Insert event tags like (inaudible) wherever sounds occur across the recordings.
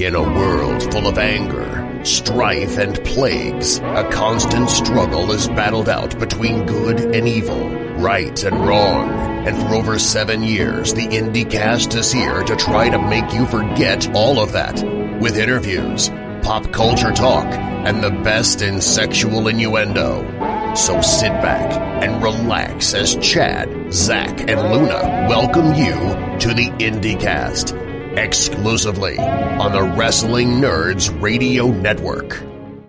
In a world full of anger, strife, and plagues, a constant struggle is battled out between good and evil, right and wrong. And for over seven years, the IndieCast is here to try to make you forget all of that. With interviews, pop culture talk, and the best in sexual innuendo. So sit back and relax as Chad, Zach, and Luna welcome you to the IndieCast exclusively on the Wrestling Nerds Radio Network.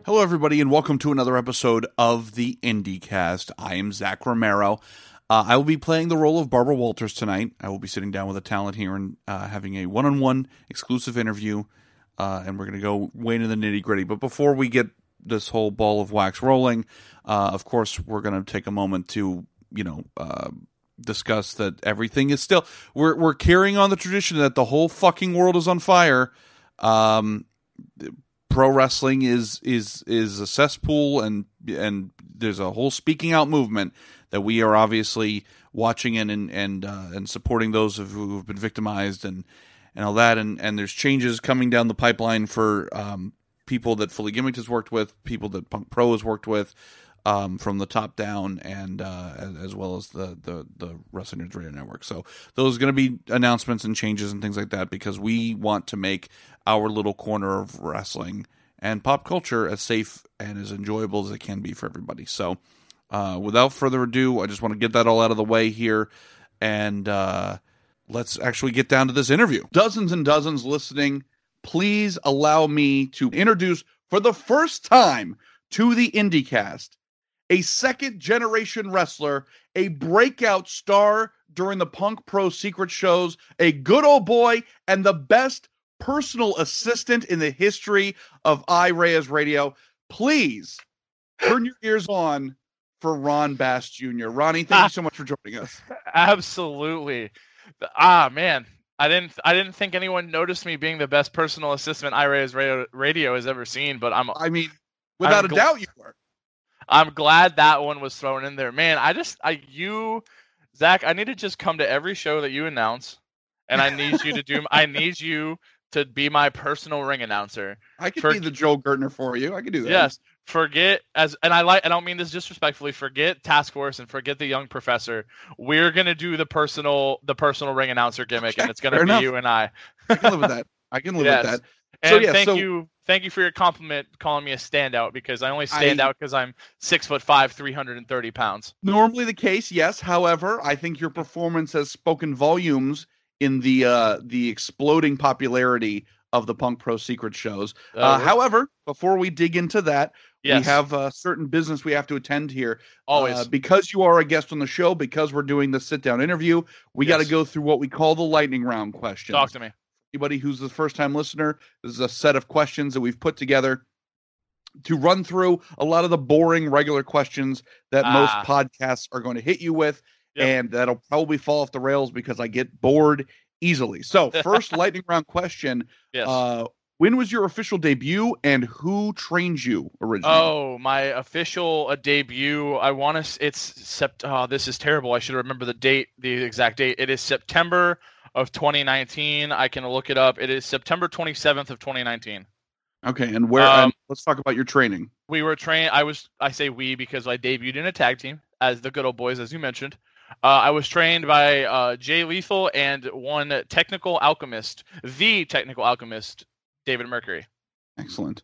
Hello, everybody, and welcome to another episode of the IndieCast. I am Zach Romero. Uh, I will be playing the role of Barbara Walters tonight. I will be sitting down with a talent here and uh, having a one on one exclusive interview, uh, and we're going to go way into the nitty gritty. But before we get this whole ball of wax rolling, uh, of course, we're going to take a moment to, you know, uh, discuss that everything is still we're we're carrying on the tradition that the whole fucking world is on fire. Um, pro wrestling is is is a cesspool, and and there's a whole speaking out movement that we are obviously watching and and and, uh, and supporting those who have been victimized and and all that. And and there's changes coming down the pipeline for um, people that Fully Gimmicked has worked with, people that Punk Pro has worked with um, from the top down, and uh, as, well as the the the Wrestling Radio Network. So those are going to be announcements and changes and things like that because we want to make our little corner of wrestling and pop culture as safe and as enjoyable as it can be for everybody. So uh, without further ado, I just want to get that all out of the way here, and uh, let's actually get down to this interview. Dozens and dozens listening. Please allow me to introduce for the first time to the IndieCast a second generation wrestler, a breakout star during the Punk Pro Secret shows, a good old boy, and the best personal assistant in the history of iReyes Radio. Please turn your ears on for Ron Bass Jr. Ronnie, thank you (laughs) so much for joining us. Absolutely. Ah, man. I didn't. I didn't think anyone noticed me being the best personal assistant iReyes Radio, Radio has ever seen. But I'm. I mean, without I'm a gl- doubt, you were. I'm glad that one was thrown in there. Man, I just I you Zach, I need to just come to every show that you announce and I need you to do I need you to be my personal ring announcer. I could for, be the Joel Gertner for you. I could do that. Yes. Forget as and I like I don't mean this disrespectfully, forget task force and forget the young professor. We're gonna do the personal the personal ring announcer gimmick okay, and it's gonna be enough. you and I. I can live with that. I can live yes. with that. (laughs) And so, yeah, thank so, you thank you for your compliment calling me a standout because I only stand I, out because I'm six foot five, three hundred and thirty pounds. Normally the case, yes. However, I think your performance has spoken volumes in the uh, the exploding popularity of the Punk Pro Secret shows. Uh, uh, however, before we dig into that, yes. we have a certain business we have to attend here. Always, uh, because you are a guest on the show, because we're doing the sit down interview, we yes. got to go through what we call the lightning round questions. Talk to me anybody who's the first time listener, this is a set of questions that we've put together to run through a lot of the boring regular questions that ah. most podcasts are going to hit you with. Yep. And that'll probably fall off the rails because I get bored easily. So, first (laughs) lightning round question. Yes. Uh, when was your official debut and who trained you originally? Oh, my official uh, debut. I want to. It's sept. Oh, this is terrible. I should remember the date, the exact date. It is September of 2019. I can look it up. It is September 27th of 2019. Okay, and where? Um, let's talk about your training. We were trained. I was. I say we because I debuted in a tag team as the Good Old Boys, as you mentioned. Uh, I was trained by uh, Jay Lethal and one technical alchemist, the technical alchemist, David Mercury. Excellent,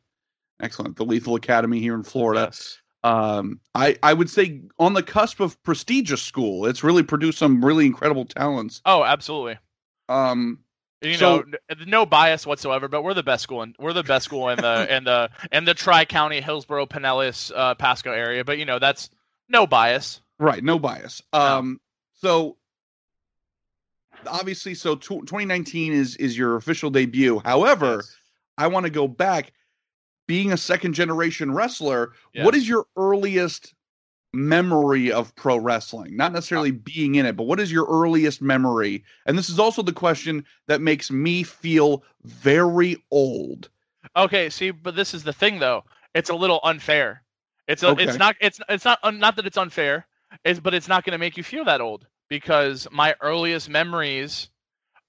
excellent. The Lethal Academy here in Florida. Yes. Um, I I would say on the cusp of prestigious school. It's really produced some really incredible talents. Oh, absolutely. Um, you so, know, no bias whatsoever, but we're the best school in we're the best school in the (laughs) in the in the Tri County, Hillsborough, Pinellas, uh, Pasco area. But you know, that's no bias. Right, no bias. Um, so obviously, so t- 2019 is is your official debut. However, yes. I want to go back. Being a second generation wrestler, yes. what is your earliest memory of pro wrestling? Not necessarily being in it, but what is your earliest memory? And this is also the question that makes me feel very old. Okay, see, but this is the thing though. It's a little unfair. It's a, okay. it's not it's it's not not that it's unfair. It's but it's not going to make you feel that old because my earliest memories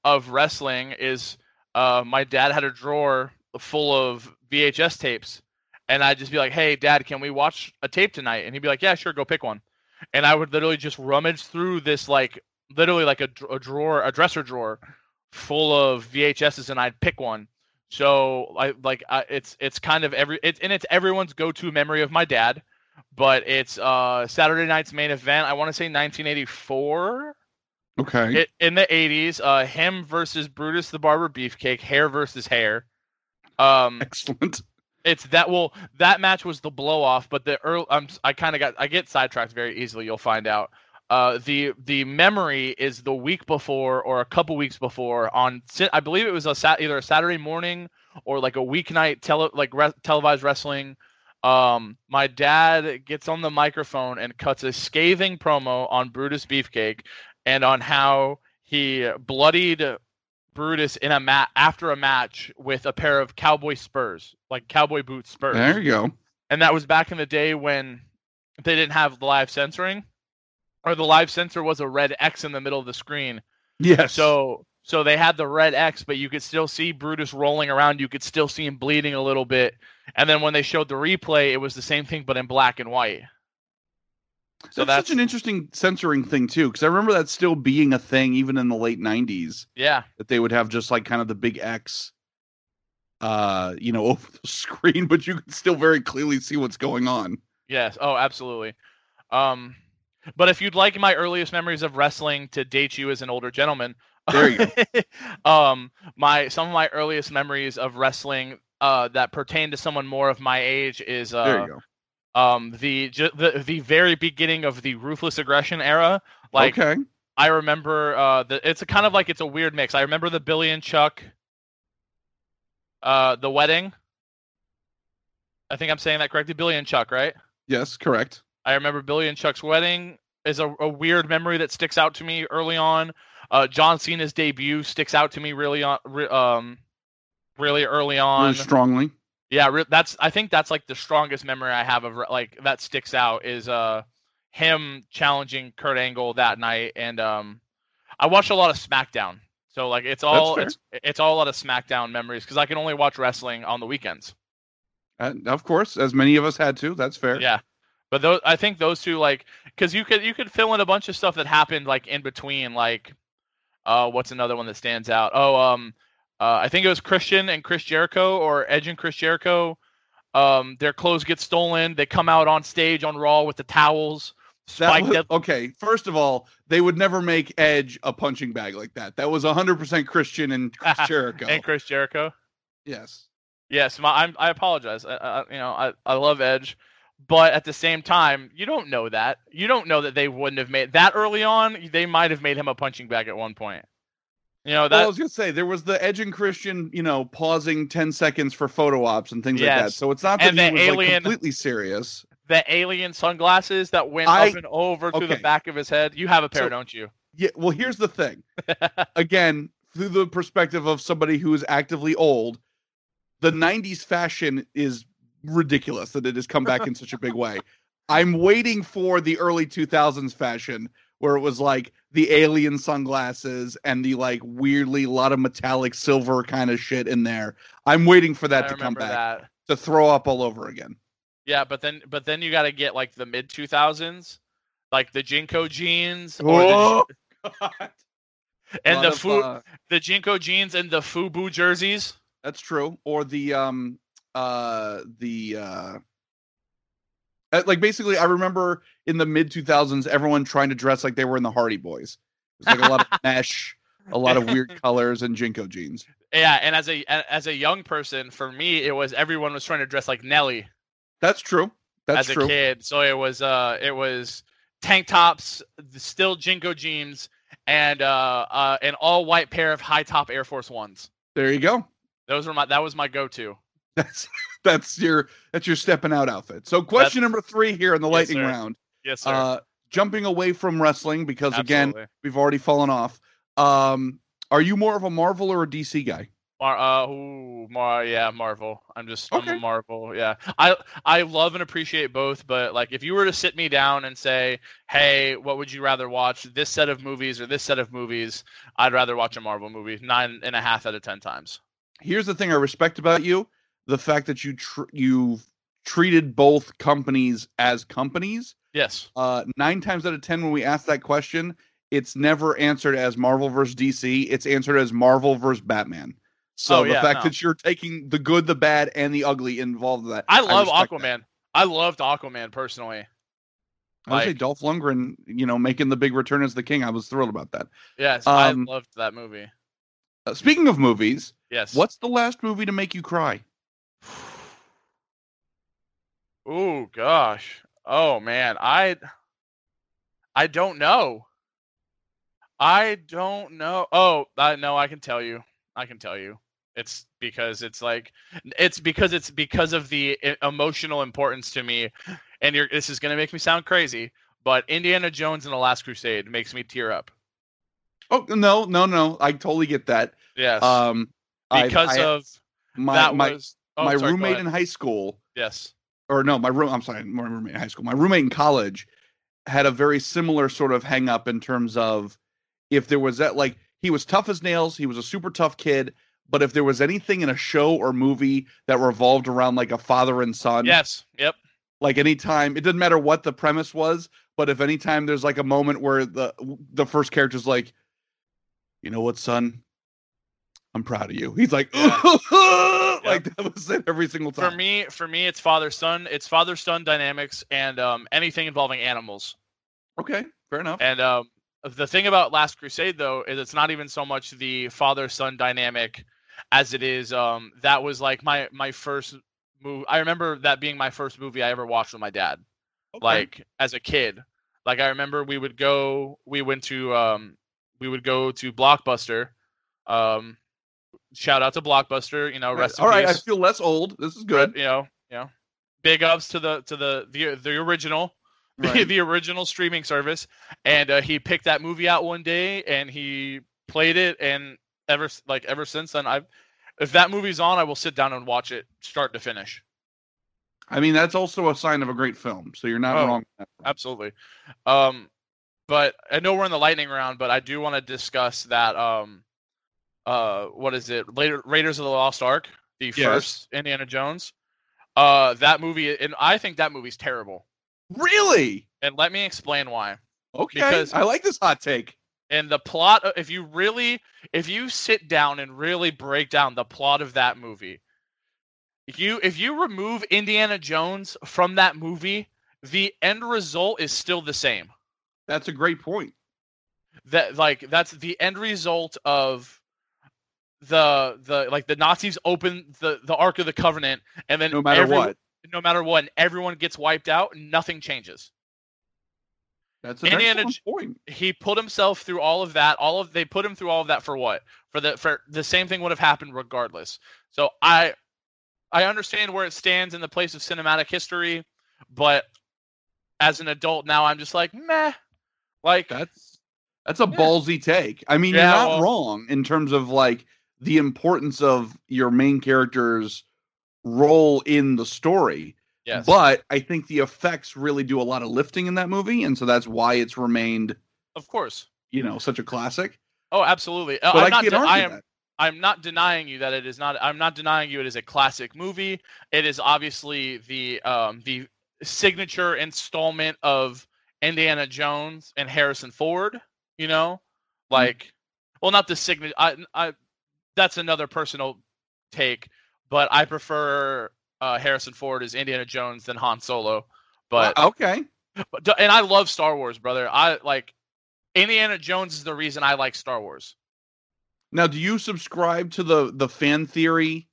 of wrestling is uh, my dad had a drawer full of VHS tapes, and I'd just be like, "Hey, Dad, can we watch a tape tonight?" And he'd be like, "Yeah, sure, go pick one." And I would literally just rummage through this like literally like a, a drawer, a dresser drawer full of VHSs, and I'd pick one. So I like I, it's it's kind of every it's and it's everyone's go-to memory of my dad, but it's uh Saturday night's main event. I want to say 1984 Okay. it, in the 80s. Uh, him versus Brutus the Barber Beefcake, hair versus hair. Um, Excellent. It's that well that match was the blow off, but the early I'm I kind of got I get sidetracked very easily. You'll find out. Uh, the the memory is the week before or a couple weeks before on I believe it was a sat either a Saturday morning or like a weeknight tele like re- televised wrestling. Um, my dad gets on the microphone and cuts a scathing promo on Brutus Beefcake and on how he bloodied Brutus in a mat after a match with a pair of cowboy spurs, like cowboy boot spurs. There you go. And that was back in the day when they didn't have the live censoring, or the live censor was a red X in the middle of the screen. Yes. So so they had the red X, but you could still see Brutus rolling around. You could still see him bleeding a little bit. And then when they showed the replay, it was the same thing but in black and white. So that's, that's, such an interesting censoring thing too, because I remember that still being a thing even in the late '90s yeah, that they would have just like kind of the big X, uh, you know, (laughs) over the screen, but you could still very clearly see what's going on. yes, oh, absolutely. Um, but if you'd like my earliest memories of wrestling to date you as an older gentleman, (laughs) There you go. um, my some of my earliest memories of wrestling uh, that pertain to someone more of my age is uh, There you go. Um the, ju- the the very beginning of the ruthless aggression era like okay. i remember uh the it's a kind of like it's a weird mix i remember the billy and chuck uh the wedding i think i'm saying that correctly billy and chuck right Yes, correct. i remember billy and chuck's wedding is a, a weird memory that sticks out to me early on uh john cena's debut sticks out to me really on re, um really early on Really strongly. Yeah, that's I think that's like the strongest memory I have of like that sticks out is uh him challenging Kurt Angle that night and um I watched a lot of SmackDown. So like it's all it's it's all a lot of SmackDown memories cuz I can only watch wrestling on the weekends. Uh, of course, as many of us had to. That's fair. Yeah. But those I think those two like cuz you could you could fill in a bunch of stuff that happened like in between like uh what's another one that stands out? Oh um uh, I think it was Christian and Chris Jericho or Edge and Chris Jericho. Um, their clothes get stolen. They come out on stage on Raw with the towels. Spike was, okay, first of all, they would never make Edge a punching bag like that. That was 100% Christian and (laughs) Chris Jericho. and Chris Jericho. yes. Yes, my, I'm, I apologize. I, I, you know, I, I love Edge, but at the same time, you don't know that. You don't know that they wouldn't have made that early on. They might have made him a punching bag at one point. You know Well. I was gonna say there was the Edge and Christian, you know, pausing ten seconds for photo ops and things like that. So it's not that And he was alien- like completely serious. the alien sunglasses that went I- up and over to the back of his head. You have a pair, So- don't you? Yeah. Well, here's the thing. (laughs) Again, through the perspective of somebody who is actively old, the '90s fashion is ridiculous that it has come back in such a big way. (laughs) I'm waiting for the early 2000s fashion where it was like the alien sunglasses and the like weirdly lot of metallic silver kind of shit in there. I'm waiting for that I to come back that. to throw up all over again. Yeah, but then but then you got to get like the mid 2000s, like the JNCO jeans or the, Oh, (laughs) and the of, fu- uh, the JNCO jeans and the FUBU jerseys. That's true. Or the um uh the uh, like basically I remember in the mid 2000s everyone trying to dress like they were in the Hardy Boys. It's like a lot of (laughs) mesh, a lot of weird colors and JNCO jeans. Yeah, and as a as a young person, for me, it was everyone was trying to dress like Nelly That's true. That's as true. a kid. So it was uh it was tank tops, the still JNCO jeans, and uh, uh an all white pair of high top Air Force Ones. There you go. Those were my that was my go to. That's that's your that's your stepping out outfit. So question number 3 here in the Yes, lightning sir. round. Yes, sir. Uh jumping away from wrestling because again, we've already fallen off. Um are you more of a Marvel or a DC guy? Mar- uh, ooh, Mar- yeah, Marvel. I'm just I'm a Marvel. Yeah, I I love and appreciate both, but like if you were to sit me down and say, "Hey, what would you rather watch? This set of movies or this set of movies?" I'd rather watch a Marvel movie nine and a half out of ten times. here's the thing I respect about you: the fact that you tr- you treated both companies as companies. Yes. Uh, nine times out of ten, when we ask that question, it's never answered as Marvel versus DC. It's answered as Marvel versus Batman. So Oh, the yeah, fact no. that you're taking the good, the bad, and the ugly involved in that, I love that. Aquaman. I loved Aquaman personally. I would say Dolph Lundgren, you know, making the big return as the king. I was thrilled about that. Yes, Um, I loved that movie. Uh, speaking of movies, Yes. what's the last movie to make you cry? Oh gosh. Oh man, I I don't know. I don't know. Oh, I no, I can tell you. I can tell you. It's because it's like it's because it's because of the emotional importance to me. And you're this is going to make me sound crazy, but Indiana Jones and the Last Crusade makes me tear up. Oh no, no, no! I totally get that. Yes. Um, because I- of my that my was oh, my sorry, roommate in high school, Yes. Or no, my room. I'm sorry, my roommate in high school. My roommate in college had a very similar sort of hang up in terms of if there was that like he was tough as nails. He was a super tough kid. But if there was anything in a show or movie that revolved around like a father and son, Yes. Yep. like anytime it doesn't matter what the premise was but if anytime there's like a moment where the the first character's like you know what son i'm proud of you he's like (laughs) like that was it every single time For me, for me, it's father son. It's father son dynamics and um, anything involving animals. okay fair enough And um, the thing about Last Crusade, though, is it's not even so much the father son dynamic as it is. Um, that was like my my first movie. I remember that being my first movie I ever watched with my dad, Okay. like as a kid. Like I remember we would go. We went to um, we would go to Blockbuster. Um, shout out to Blockbuster. You know, rest in all right i feel less old this is good you know, you know, big ups to the to the the, the original, (laughs) the, Right. the original streaming service. And uh, he picked that movie out one day and he played it, and ever like ever since then, I've if that movie's on, I will sit down and watch it start to finish. i mean that's also a sign of a great film so you're not Oh. wrong Absolutely. Um, but I know we're in the lightning round, but I do want to discuss that. Um, uh, what is it? Later, Raiders of the Lost Ark, the Yes. first Indiana Jones. Uh, that movie, and I think that movie's terrible. really And let me explain why. okay Because- i like this hot take And the plot, uh, if you really, if you sit down and really break down the plot of that movie, you if you remove Indiana Jones from that movie, the end result is still the same. that's a great point That like that's the end result of the the like the Nazis open the the Ark of the Covenant, and then no matter every- what no matter what, everyone gets wiped out, nothing changes. that's an Indiana point he put himself through all of that all of they put him through all of that for what for the for the same thing would have happened regardless so i i understand where it stands in the place of cinematic history but as an adult now i'm just like meh like That's that's a Yeah. ballsy take. I mean, Yeah, you're not well- wrong in terms of like the importance of your main character's role in the story. yes But I think the effects really do a lot of lifting in that movie, and so that's why it's remained, of course you know, such a classic. oh absolutely Uh, But I i'm not can't de- i am that. I'm not denying you that it is not. I'm not denying you it is a classic movie. It is obviously the um, the signature installment of Indiana Jones and Harrison Ford. You know, like, well, not the signature. I, I, that's another personal take, but I prefer uh, Harrison Ford as Indiana Jones than Han Solo. But, okay, but and I love Star Wars, brother. I like Indiana Jones is the reason I like Star Wars. now do you subscribe to the the fan theory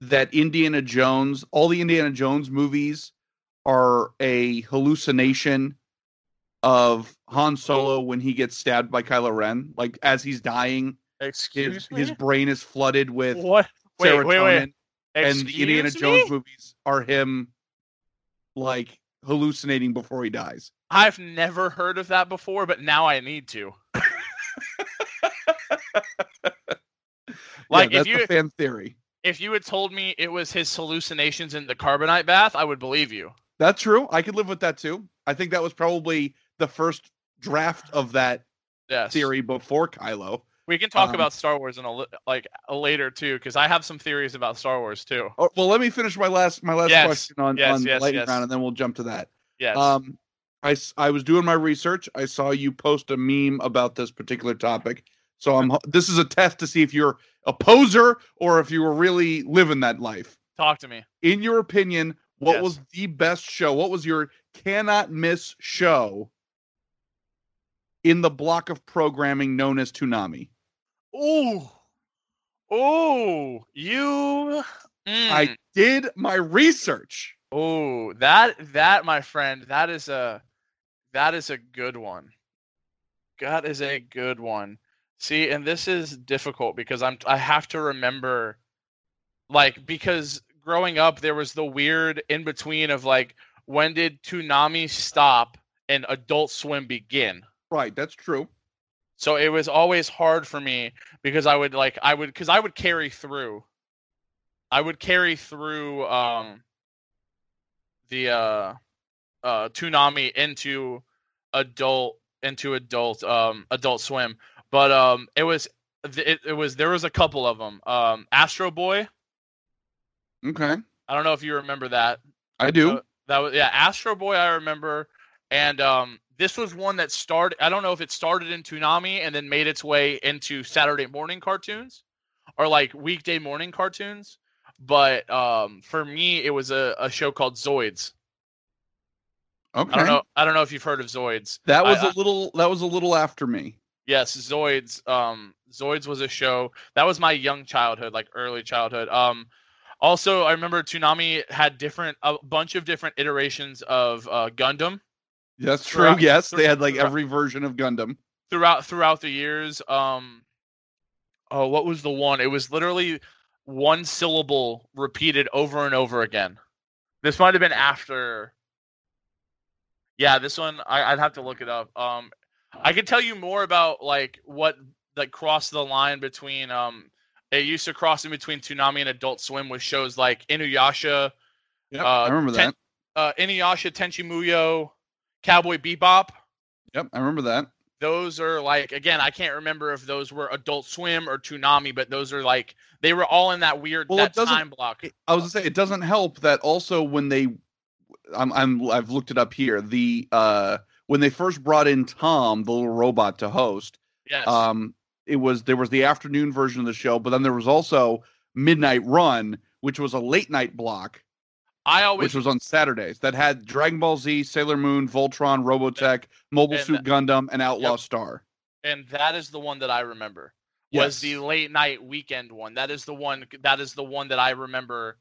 that Indiana Jones, all the Indiana Jones movies, are a hallucination of Han Solo when he gets stabbed by Kylo Ren, like as he's dying. Excuse his his brain is flooded with What? Wait, serotonin, wait, wait. and the Indiana Excuse Jones movies are him like hallucinating before he dies. I've never heard of that before, but now I need to. (laughs) Like, yeah, if that's you- fan theory. If you had told me it was his hallucinations in the carbonite bath, I would believe you. That's true. I could live with that too. I think that was probably the first draft of that Yes. theory before Kylo. We can talk Um, about Star Wars in a like a later too, because I have some theories about Star Wars too. Oh, well, let me finish my last my last Yes, question on yes, on yes, lightning yes. round, and then we'll jump to that. Yes. Um, I, I was doing my research. I saw you post a meme about this particular topic. So I'm this is a test to see if you're a poser or if you were really living that life. Talk to me. In your opinion, what Yes. was the best show? What was your cannot miss show in the block of programming known as Toonami? Ooh. Ooh. You. I Mm. did my research. Oh, that that my friend, that is a that is a good one. That is a good one. See, and this is difficult because I'm I have to remember like because growing up there was the weird in between of like when did Toonami stop and Adult Swim begin? Right, that's true. So it was always hard for me because I would like I would because I would carry through. I would carry through um the uh uh Toonami into adult into adult um adult swim. But um it was it, it was there was a couple of them. Um Astro Boy, Okay, I don't know if you remember that. I do. Uh, that was yeah, Astro Boy. I remember, and um, this was one that started. I don't know if it started in Toonami and then made its way into Saturday morning cartoons, or like weekday morning cartoons. But um, for me, it was a, a show called Zoids. okay, I don't know. I don't know if you've heard of Zoids. that was I- a little. That was a little after me. Yes, Zoids. Um, Zoids was a show that was my young childhood, like early childhood. Um, also, I remember Toonami had different a bunch of different iterations of uh, Gundam. That's true. Throughout- yes, they had like every version of Gundam. throughout throughout the years. Um, oh, what was the one? It was literally one syllable repeated over and over again. This might have been after. Yeah, this one I, I'd have to look it up. Um, I can tell you more about like what like crossed the line between um. It used to cross in between Toonami and Adult Swim with shows like Inuyasha, Yep, Uh, I remember ten- that. uh, Inuyasha Tenchi Muyo, Cowboy Bebop. Yep, I remember that. those are like again i can't remember if those were adult swim or toonami but those are like they were all in that weird Well, that time block I was gonna say it doesn't help that also when they, I'm I'm I've looked it up here. The uh when they first brought in Tom, the little robot, to host, yes um, it was there was the afternoon version of the show, but then there was also Midnight Run, which was a late night block, i always which was on Saturdays that had Dragon Ball Z, Sailor Moon, Voltron, Robotech, Mobile and- Suit Gundam, and Outlaw Star. and that is the one that i remember was the late night weekend one that is the one that is the one that i remember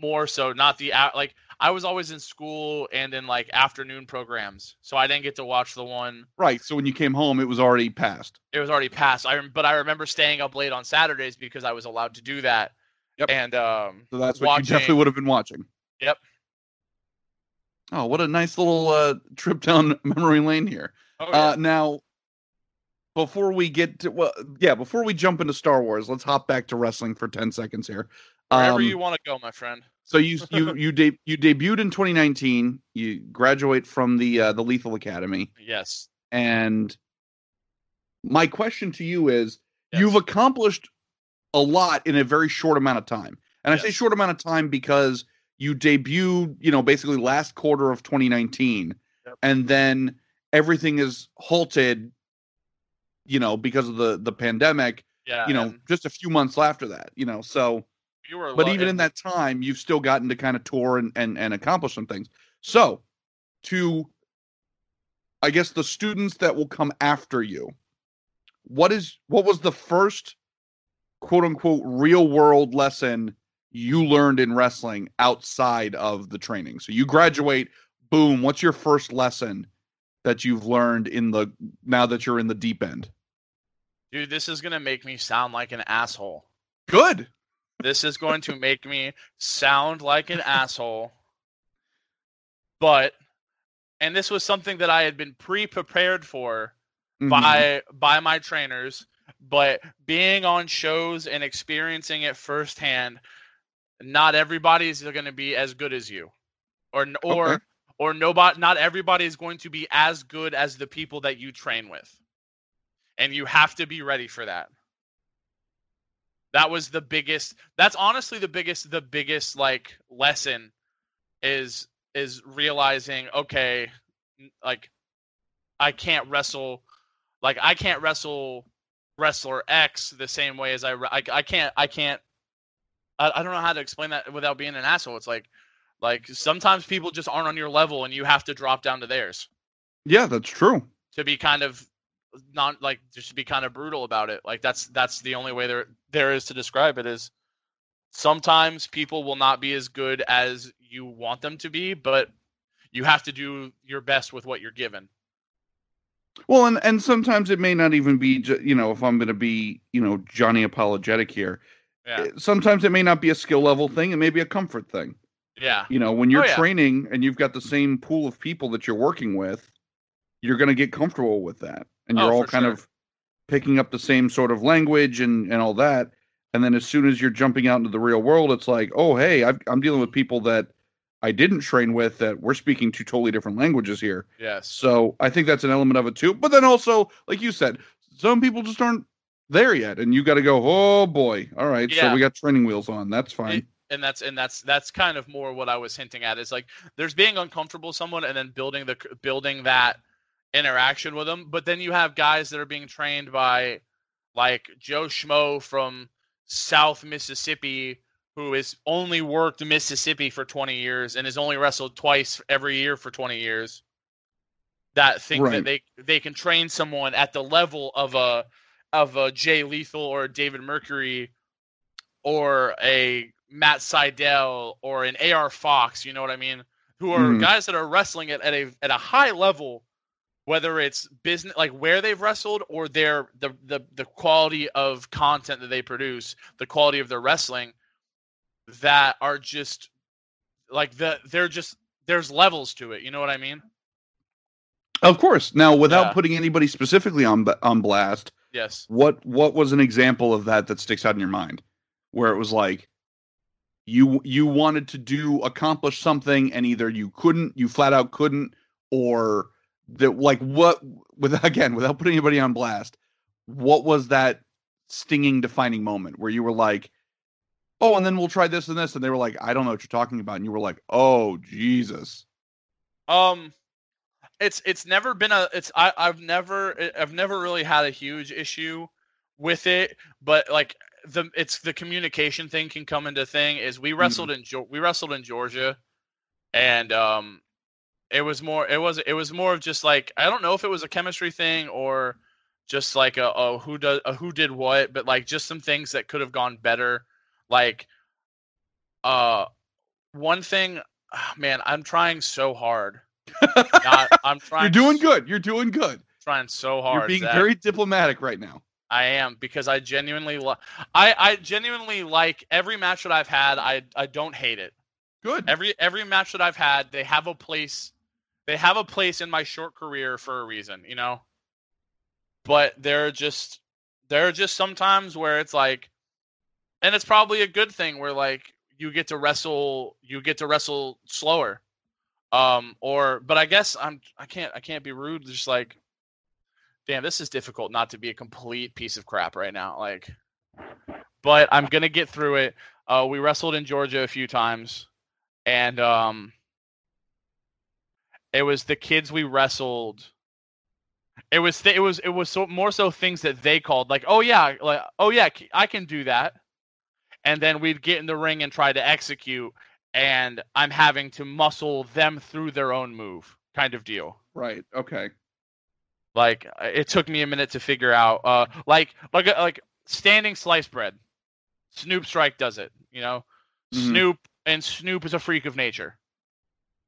more so not the like i was always in school and in like afternoon programs so i didn't get to watch the one Right. So when you came home, it was already past. it was already past i but i remember staying up late on saturdays because i was allowed to do that Yep. and um So that's what watching, you definitely would have been watching. Yep. Oh, what a nice little uh, trip down (laughs) memory lane here. oh, yeah. Uh, now, before we get to well, yeah, before we jump into Star Wars, let's hop back to wrestling for ten seconds here. wherever Um, you want to go my friend So you you you de- you debuted in 2019. You graduate from the uh, the Lethal Academy, yes and my question to you is: Yes. You've accomplished a lot in a very short amount of time, and I say short amount of time because you debuted, you know, basically last quarter of 2019, Yep. and then everything is halted, you know, because of the the pandemic. Yeah, you know, just a few months after that, you know, so you were. but even in that time you've still gotten to kind of tour and, and and accomplish some things so to i guess the students that will come after you what is what was the first quote unquote real world lesson you learned in wrestling outside of the training so you graduate boom what's your first lesson that you've learned in the now that you're in the deep end dude, this is gonna make me sound like an asshole. good This is going to make me sound like an asshole. But, and this was something that I had been pre-prepared for Mhm. by by my trainers, but being on shows and experiencing it firsthand, not everybody's going to be as good as you, or or Okay. or nobody. Not everybody is going to be as good as the people that you train with, and you have to be ready for that. That was the biggest. That's honestly the biggest. The biggest like lesson is is realizing okay, like I can't wrestle, like I can't wrestle wrestler X the same way as I I, I can't I can't I, I don't know how to explain that without being an asshole. It's like like sometimes people just aren't on your level and you have to drop down to theirs Yeah, that's true. to be kind of not like just to be kind of brutal about it. Like that's that's the only way there there is to describe it is sometimes people will not be as good as you want them to be, but you have to do your best with what you're given. Well, and and sometimes it may not even be, you know, if I'm going to be, you know, Johnny apologetic here. Yeah. Sometimes it may not be a skill level thing. It may be a comfort thing. Yeah. You know, when you're Oh, yeah. training and you've got the same pool of people that you're working with, you're going to get comfortable with that, and Oh, you're all kind sure. of picking up the same sort of language and and all that. And then as soon as you're jumping out into the real world, it's like, oh, hey, I've, I'm dealing with people that I didn't train with that we're speaking two totally different languages here. Yes. So I think that's an element of it too. But then also, like you said, some people just aren't there yet, and you got to go. Oh boy! All right, so we got training wheels on. That's fine. It- and that's and that's that's kind of more what I was hinting at is like there's being uncomfortable with someone and then building the building that interaction with them. But then you have guys that are being trained by like Joe Schmo from South Mississippi who has only worked Mississippi for 20 years and has only wrestled twice every year for 20 years. That think Right. that they they can train someone at the level of a of a Jay Lethal or a David Mercury or a Matt Sydal or an AR Fox, you know what I mean? Who are Mhm. guys that are wrestling at, at a at a high level, whether it's business like where they've wrestled or their the the the quality of content that they produce, the quality of their wrestling, that are just like the they're just there's levels to it. You know what I mean? Of course. Now, without Yeah. putting anybody specifically on on blast, Yes. what what was an example of that that sticks out in your mind, where it was like you you wanted to do accomplish something and either you couldn't, you flat out couldn't, or that like what with (laughs) again without putting anybody on blast, what was that stinging defining moment where you were like, oh, and then we'll try this and this, and they were like, I don't know what you're talking about, and you were like, oh Jesus, Um, it's it's never been a it's I I've never I've never really had a huge issue with it, but like the it's the communication thing can come into thing is we wrestled in Geo- we wrestled in Georgia, and um, it was more it was it was more of just like I don't know if it was a chemistry thing or just like a, a who does a who did what, but like just some things that could have gone better, like uh one thing ah, man i'm trying so hard Not, i'm (laughs) trying you're doing s- good, you're doing good. trying so hard You're being Zach. very diplomatic right now. i am because i genuinely li- i i genuinely like every match that i've had i i don't hate it Good. every every match that i've had they have a place they have a place in my short career for a reason you know but they're just there are just sometimes where it's like and it's probably a good thing where like you get to wrestle you get to wrestle slower um or but i guess i'm i can't i can't be rude just like damn this is difficult not to be a complete piece of crap right now like but i'm gonna get through it. Uh we wrestled in georgia a few times and um it was the kids we wrestled it was th- it was it was so more so things that they called like oh yeah like oh yeah I can do that. And then we'd get in the ring and try to execute and i'm having to muscle them through their own move kind of deal Right. Okay. like uh, it took me a minute to figure out uh like like uh, like standing slice bread snoop strike does it you know Mhm. snoop and snoop is a freak of nature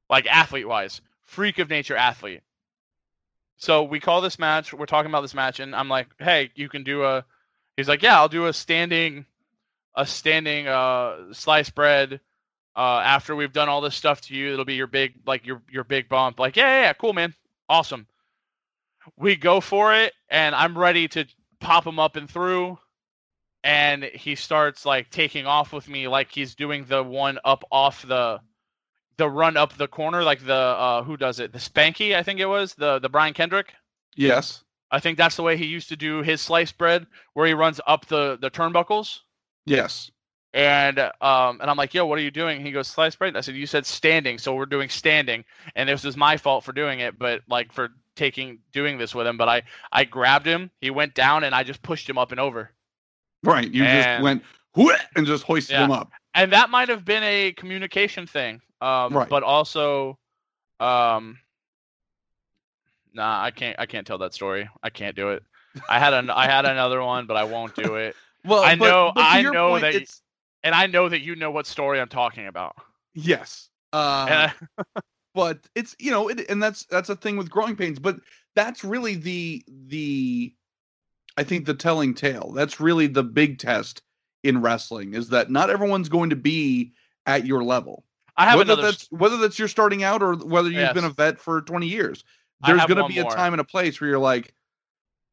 like athlete wise freak of nature athlete so we call this match we're talking about this match and i'm like hey you can do a he's like yeah i'll do a standing a standing uh slice bread uh after we've done all this stuff to you it'll be your big like your your big bump like yeah yeah, yeah cool man. Awesome. We go for it and i'm ready to pop him up and through and he starts like taking off with me like he's doing the one up off the the run up the corner like the uh who does it? The spanky i think it was the the brian kendrick? Yes. i think that's the way he used to do his slice bread where he runs up the the turnbuckles. Yes. And um, and I'm like, yo, what are you doing? He goes, slice bread. I said, you said standing, so we're doing standing, and this was my fault for doing it, but like for taking doing this with him. But I I grabbed him, he went down, and I just pushed him up and over. Right. You just went "Whoa," and just hoisted Yeah. him up. And that might have been a communication thing, um, Right. but also, um, nah, I can't I can't tell that story. I can't do it. I had an I had another one, but I won't do it. (laughs) Well, I but- know- but to I know point, that- it's And I know that you know what story I'm talking about. yes. Uh, I- (laughs) but it's you know it, and that's that's a thing with growing pains but that's really the the i think the telling tale that's really the big test in wrestling is that not everyone's going to be at your level I have whether another. that's whether that's you're starting out or whether you've been a vet for 20 years there's going to be a more. time and a place where you're like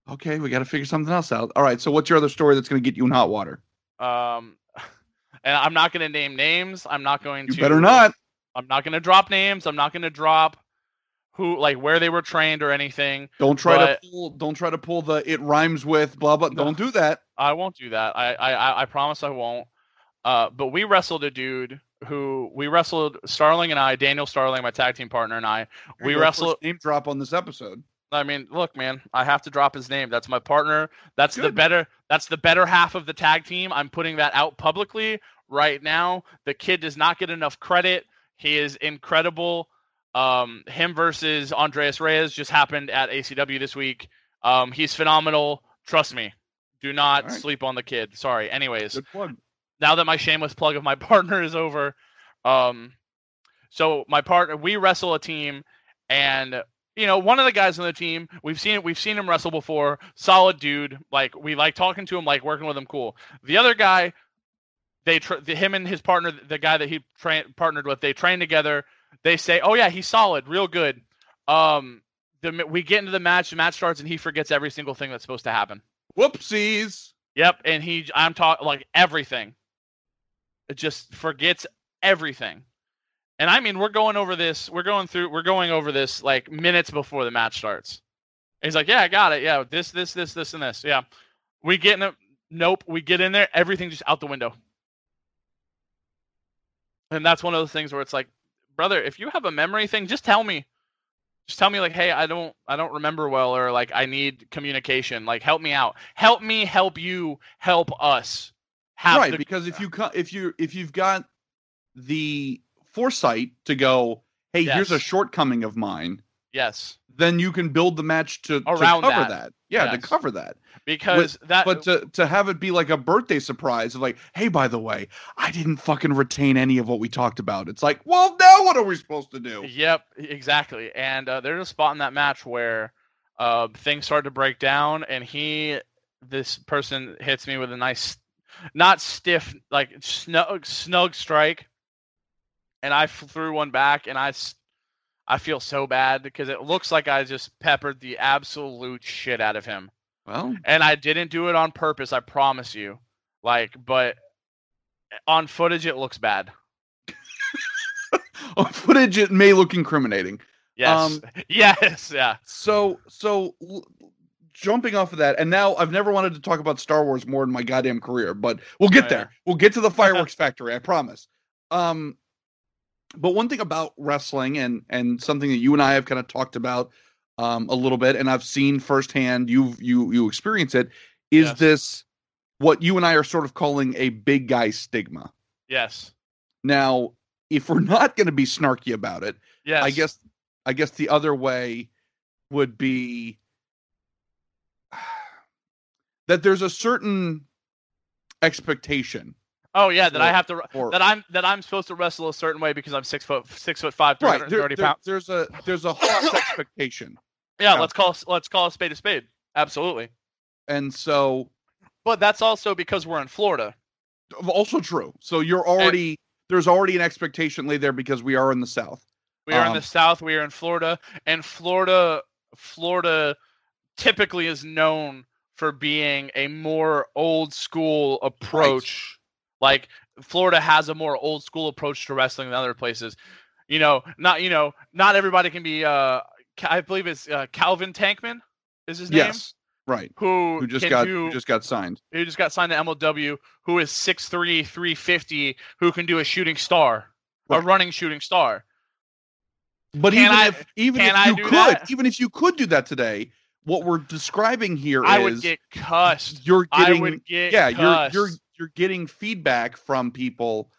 okay we got to figure something else out all right so what's your other story that's going to get you in hot water Um, and I'm not going to name names. I'm not going you to. better not I'm not going to drop names. I'm not going to drop who, like, where they were trained or anything. don't try But- to pull don't try to pull the it rhymes with blah blah No. don't do that I won't do that. I, I, I- promise I won't. Uh, but we wrestled a dude who we wrestled Starling and I, Daniel Starling, my tag team partner, and I. There We wrestled. name drop on this episode I mean, look, man, I have to drop his name. That's my partner. That's the better. That's the better half of the tag team. I'm putting that out publicly right now. The kid does not get enough credit. He is incredible. Um, him versus Andreas Reyes just happened at ACW this week. Um, he's phenomenal. Trust me. Do not right. sleep on the kid. Sorry. Anyways, good now that my shameless plug of my (laughs) partner is over, um, so my partner, we wrestle a team, and you know, one of the guys on the team, we've seen we've seen him wrestle before. Solid dude. Like we like talking to him, like working with him. Cool. The other guy, they tra- the, him and his partner, the guy that he tra- partnered with, they train together. They say, "Oh yeah, he's solid, real good." Um, the we get into the match. The match starts, and he forgets every single thing that's supposed to happen. whoopsies Yep, and he I'm talking like everything. It just forgets everything. And I mean, we're going over this, we're going through we're going over this like minutes before the match starts. He's like, "Yeah, I got it. Yeah, this this this this and this." Yeah. We get in it. Nope, we get in there, everything just out the window. And that's one of those things where it's like, "Brother, if you have a memory thing, just tell me." Just tell me like, "Hey, I don't I don't remember well or like I need communication. Like help me out. Help me help you help us." Have right the- because if you if you if you've got the foresight to go hey here's a shortcoming of mine. Yes. then you can build the match to, to cover that. that, yeah to cover that. Because that but to, to have it be like a birthday surprise of like hey by the way i didn't fucking retain any of what we talked about. It's like well now what are we supposed to do? Yep, exactly. And uh, there's a spot in that match where uh, things start to break down, and he, this person, hits me with a nice, not stiff, like snug, snug strike, and I threw one back, and I I feel so bad because it looks like I just peppered the absolute shit out of him, well and I didn't do it on purpose. I promise you. Like, but on footage, it looks bad. (laughs) on footage it may look incriminating Yes. Um, (laughs) yes. Yeah. so so l- jumping off of that and now i've never wanted to talk about star wars more in my goddamn career but we'll get Oh, there we'll get to the (laughs) fireworks factory i promise um but one thing about wrestling and and something that you and i have kind of talked about um a little bit and i've seen firsthand you've you you experience it is Yes. this what you and i are sort of calling a big guy stigma Yes. now if we're not going to be snarky about it Yes. I guess I guess the other way would be (sighs) that there's a certain expectation. Oh yeah, that I have to that I'm that I'm supposed to wrestle a certain way because I'm six foot six foot five, three Right. there- there's a there's a harsh (coughs) expectation. Yeah, let's call let's call a spade a spade. Absolutely. And so But that's also because we're in Florida. also true. So you're already there's already an expectation laid there because we are in the south. We are in Um, the South. We are in Florida, and Florida, Florida, typically is known for being a more old school approach. Like Florida has a more old school approach to wrestling than other places. You know, not you know, not everybody can be. Uh, I believe it's uh, Calvin Tankman is his name. Yes. right. who, Who just got do who just got signed. who just got signed to MLW, who is 6'3", 350, who can do a shooting star, a running shooting star. But Can even I- if even if you could, that? even if you could do that today, what we're describing here is I would get cussed. you're I getting would get yeah, cussed. you're you're you're getting feedback from people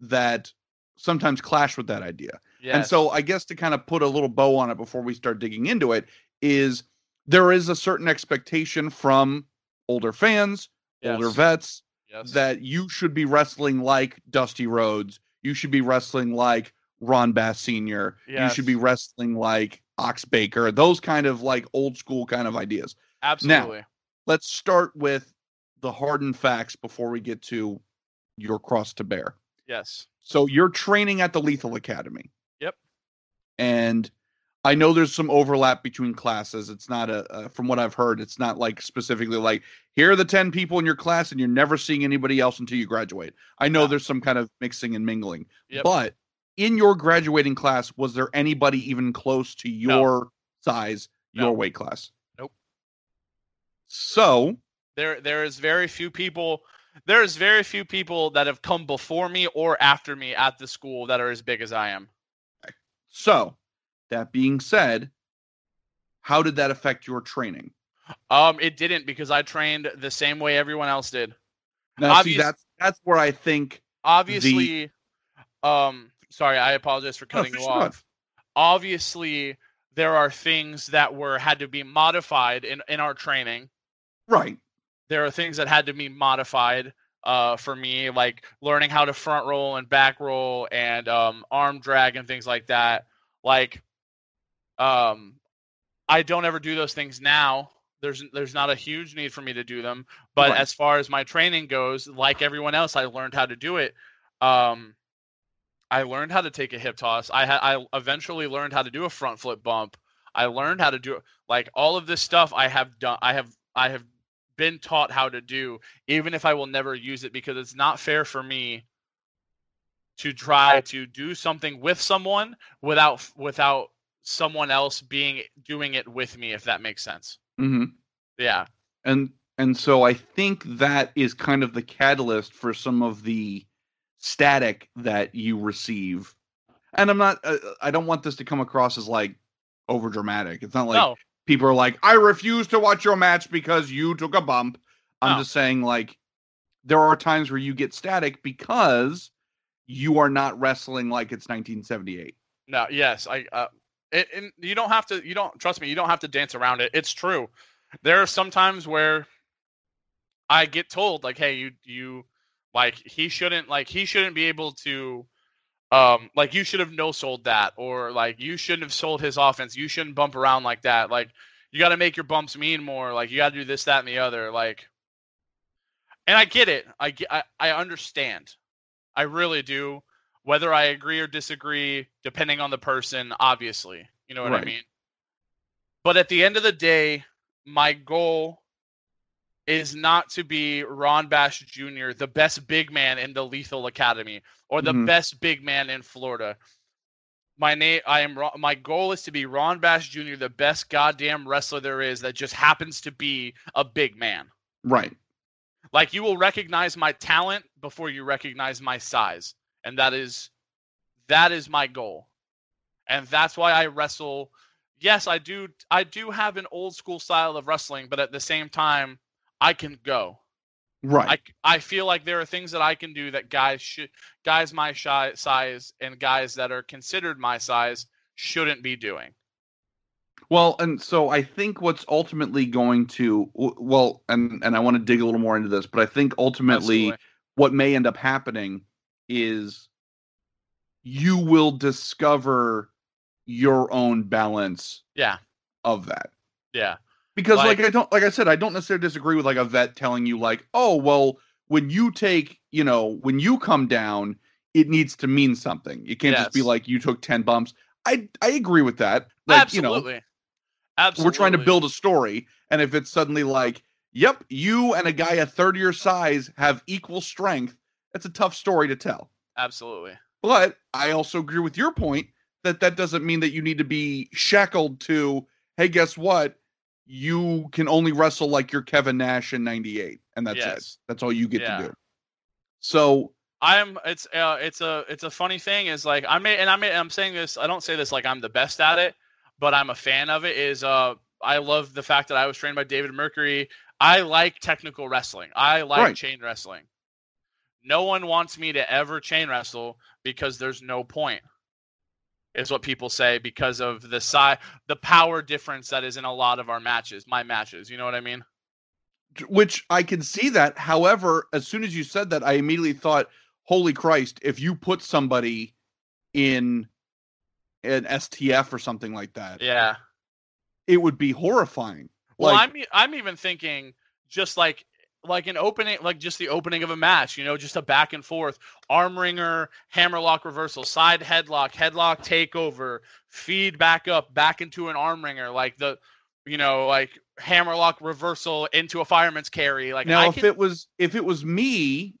that sometimes clash with that idea. And so I guess to kind of put a little bow on it before we start digging into it is there is a certain expectation from older fans, older vets yes. that you should be wrestling like Dusty Rhodes. You should be wrestling like Ron Bass Sr. You should be wrestling like Ox Baker. Those kind of like old school kind of ideas. absolutely. Let's start with the hardened facts before we get to your cross to bear. yes. So you're training at the Lethal Academy. Yep. And I know there's some overlap between classes. It's not a, uh, from what I've heard, it's not like specifically like here are the 10 people in your class and you're never seeing anybody else until you graduate. I know No. there's some kind of mixing and mingling. Yep. But in your graduating class, was there anybody even close to No. your size, your No. weight class? Nope. So, There there is very few people there is very few people that have come before me or after me at the school that are as big as I am. so that being said, how did that affect your training? Um it didn't because I trained the same way everyone else did. Now, see, that's that's where I think Obviously um sorry, I apologize for cutting for you sure. off. Obviously there are things that were had to be modified in in our training. right. There are things that had to be modified uh, for me, like learning how to front roll and back roll and um, arm drag and things like that. Like, um, I don't ever do those things now. There's there's not a huge need for me to do them, but Right. as far as my training goes, like everyone else, I learned how to do it. Um, I learned how to take a hip toss. I had I eventually learned how to do a front flip bump. I learned how to do like all of this stuff. I have done. I have I have been taught how to do, even if I will never use it, because it's not fair for me to try to do something with someone without without someone else being doing it with me. If that makes sense. hmm Yeah. And and so I think that is kind of the catalyst for some of the static that you receive. And I'm not. Uh, I don't want this to come across as like over dramatic. It's not like no. People are like, I refuse to watch your match because you took a bump. I'm No. just saying, like, there are times where you get static because you are not wrestling like it's 1978. No, yes, I. Uh, it, and you don't have to. You don't trust me. You don't have to dance around it. It's true. There are some times where I get told, like, "Hey, you, you, like, he shouldn't, like, he shouldn't be able to, um, like, you should have no sold that, or like, you shouldn't have sold his offense. You shouldn't bump around like that. Like, you got to make your bumps mean more. Like, you got to do this, that, and the other. Like, and I get it. I get. I, I understand. I really do whether I agree or disagree, depending on the person, obviously. You know what I mean? But at the end of the day, my goal is not to be Ron Bass Jr., the best big man in the Lethal Academy, or the Mhm. best big man in Florida. My name, I am. My goal is to be Ron Bass Jr., the best goddamn wrestler there is, that just happens to be a big man. Right. Like you will recognize my talent before you recognize my size. And that is that is my goal. And that's why I wrestle. Yes, I do I do have an old school style of wrestling, but at the same time I can go. Right. I I feel like there are things that I can do that guys should guys my shi size and guys that are considered my size shouldn't be doing. Well, and so I think what's ultimately going to well, and and I want to dig a little more into this, but I think ultimately Absolutely. what may end up happening is you will discover your own balance Yeah. of that. Yeah. Because like, Like- I don't like I said, I don't necessarily disagree with like a vet telling you like, oh well, when you take, you know, when you come down, it needs to mean something. It can't just be like you took 10 bumps. I I agree with that. Like, you know, Absolutely. Absolutely. we're trying to build a story and if it's suddenly like yep you and a guy a third of your size have equal strength that's a tough story to tell Absolutely. but i also agree with your point that that doesn't mean that you need to be shackled to hey guess what you can only wrestle like you're Kevin Nash in '98, and that's it. That's all you get Yeah. to do. So I'm it's uh, it's a it's a funny thing is like I may and I may I'm saying this I don't say this like I'm the best at it, but I'm a fan of it. Is uh I love the fact that I was trained by David Mercury. I like technical wrestling. I like Right. chain wrestling. No one wants me to ever chain wrestle because there's no point. Is what people say because of the size, the power difference that is in a lot of our matches, my matches. You know what I mean? which I can see that. However, as soon as you said that, I immediately thought, "Holy Christ! If you put somebody in an STF or something like that, Yeah. it would be horrifying." Well, Like, I'm I'm even thinking just like like an opening, like just the opening of a match. You know, just a back and forth arm wringer, hammerlock reversal, side headlock, headlock takeover, feed back up, back into an arm wringer, like the you know like hammerlock reversal into a fireman's carry. Like now, I if it was if it was me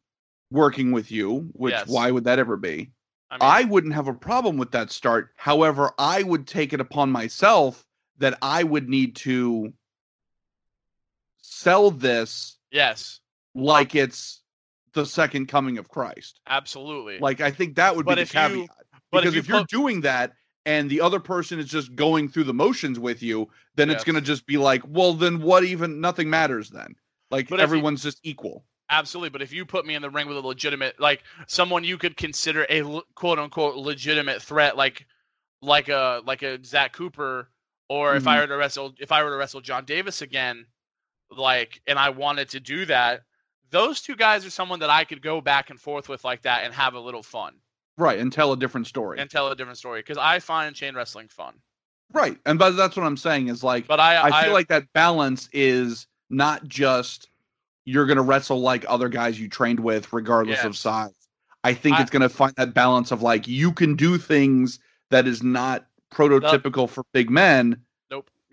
working with you, which Yes. why would that ever be? I, mean, I wouldn't have a problem with that start. However, I would take it upon myself that I would need to sell this yes, like it's the second coming of Christ. absolutely. Like I think that would But be the if you- caveat. but because if if, you you are put- doing that and the other person is just going through the motions with you, then it's going to just be like, well, then what even? Nothing matters then. Like But if you- everyone's just equal. Absolutely, but if you put me in the ring with a legitimate, like someone you could consider a quote unquote legitimate threat, like like a like a Zach Cooper, or if I Mhm. were to wrestle, if I were to wrestle John Davis again, like, and I wanted to do that, those two guys are someone that I could go back and forth with like that and have a little fun Right, and tell a different story. and tell a different story because I find chain wrestling fun. right, and but that's what I'm saying is like But I I feel like that balance is not just you're going to wrestle like other guys you trained with, regardless of size. I think I- it's going to find that balance of like you can do things that is not prototypical for big men,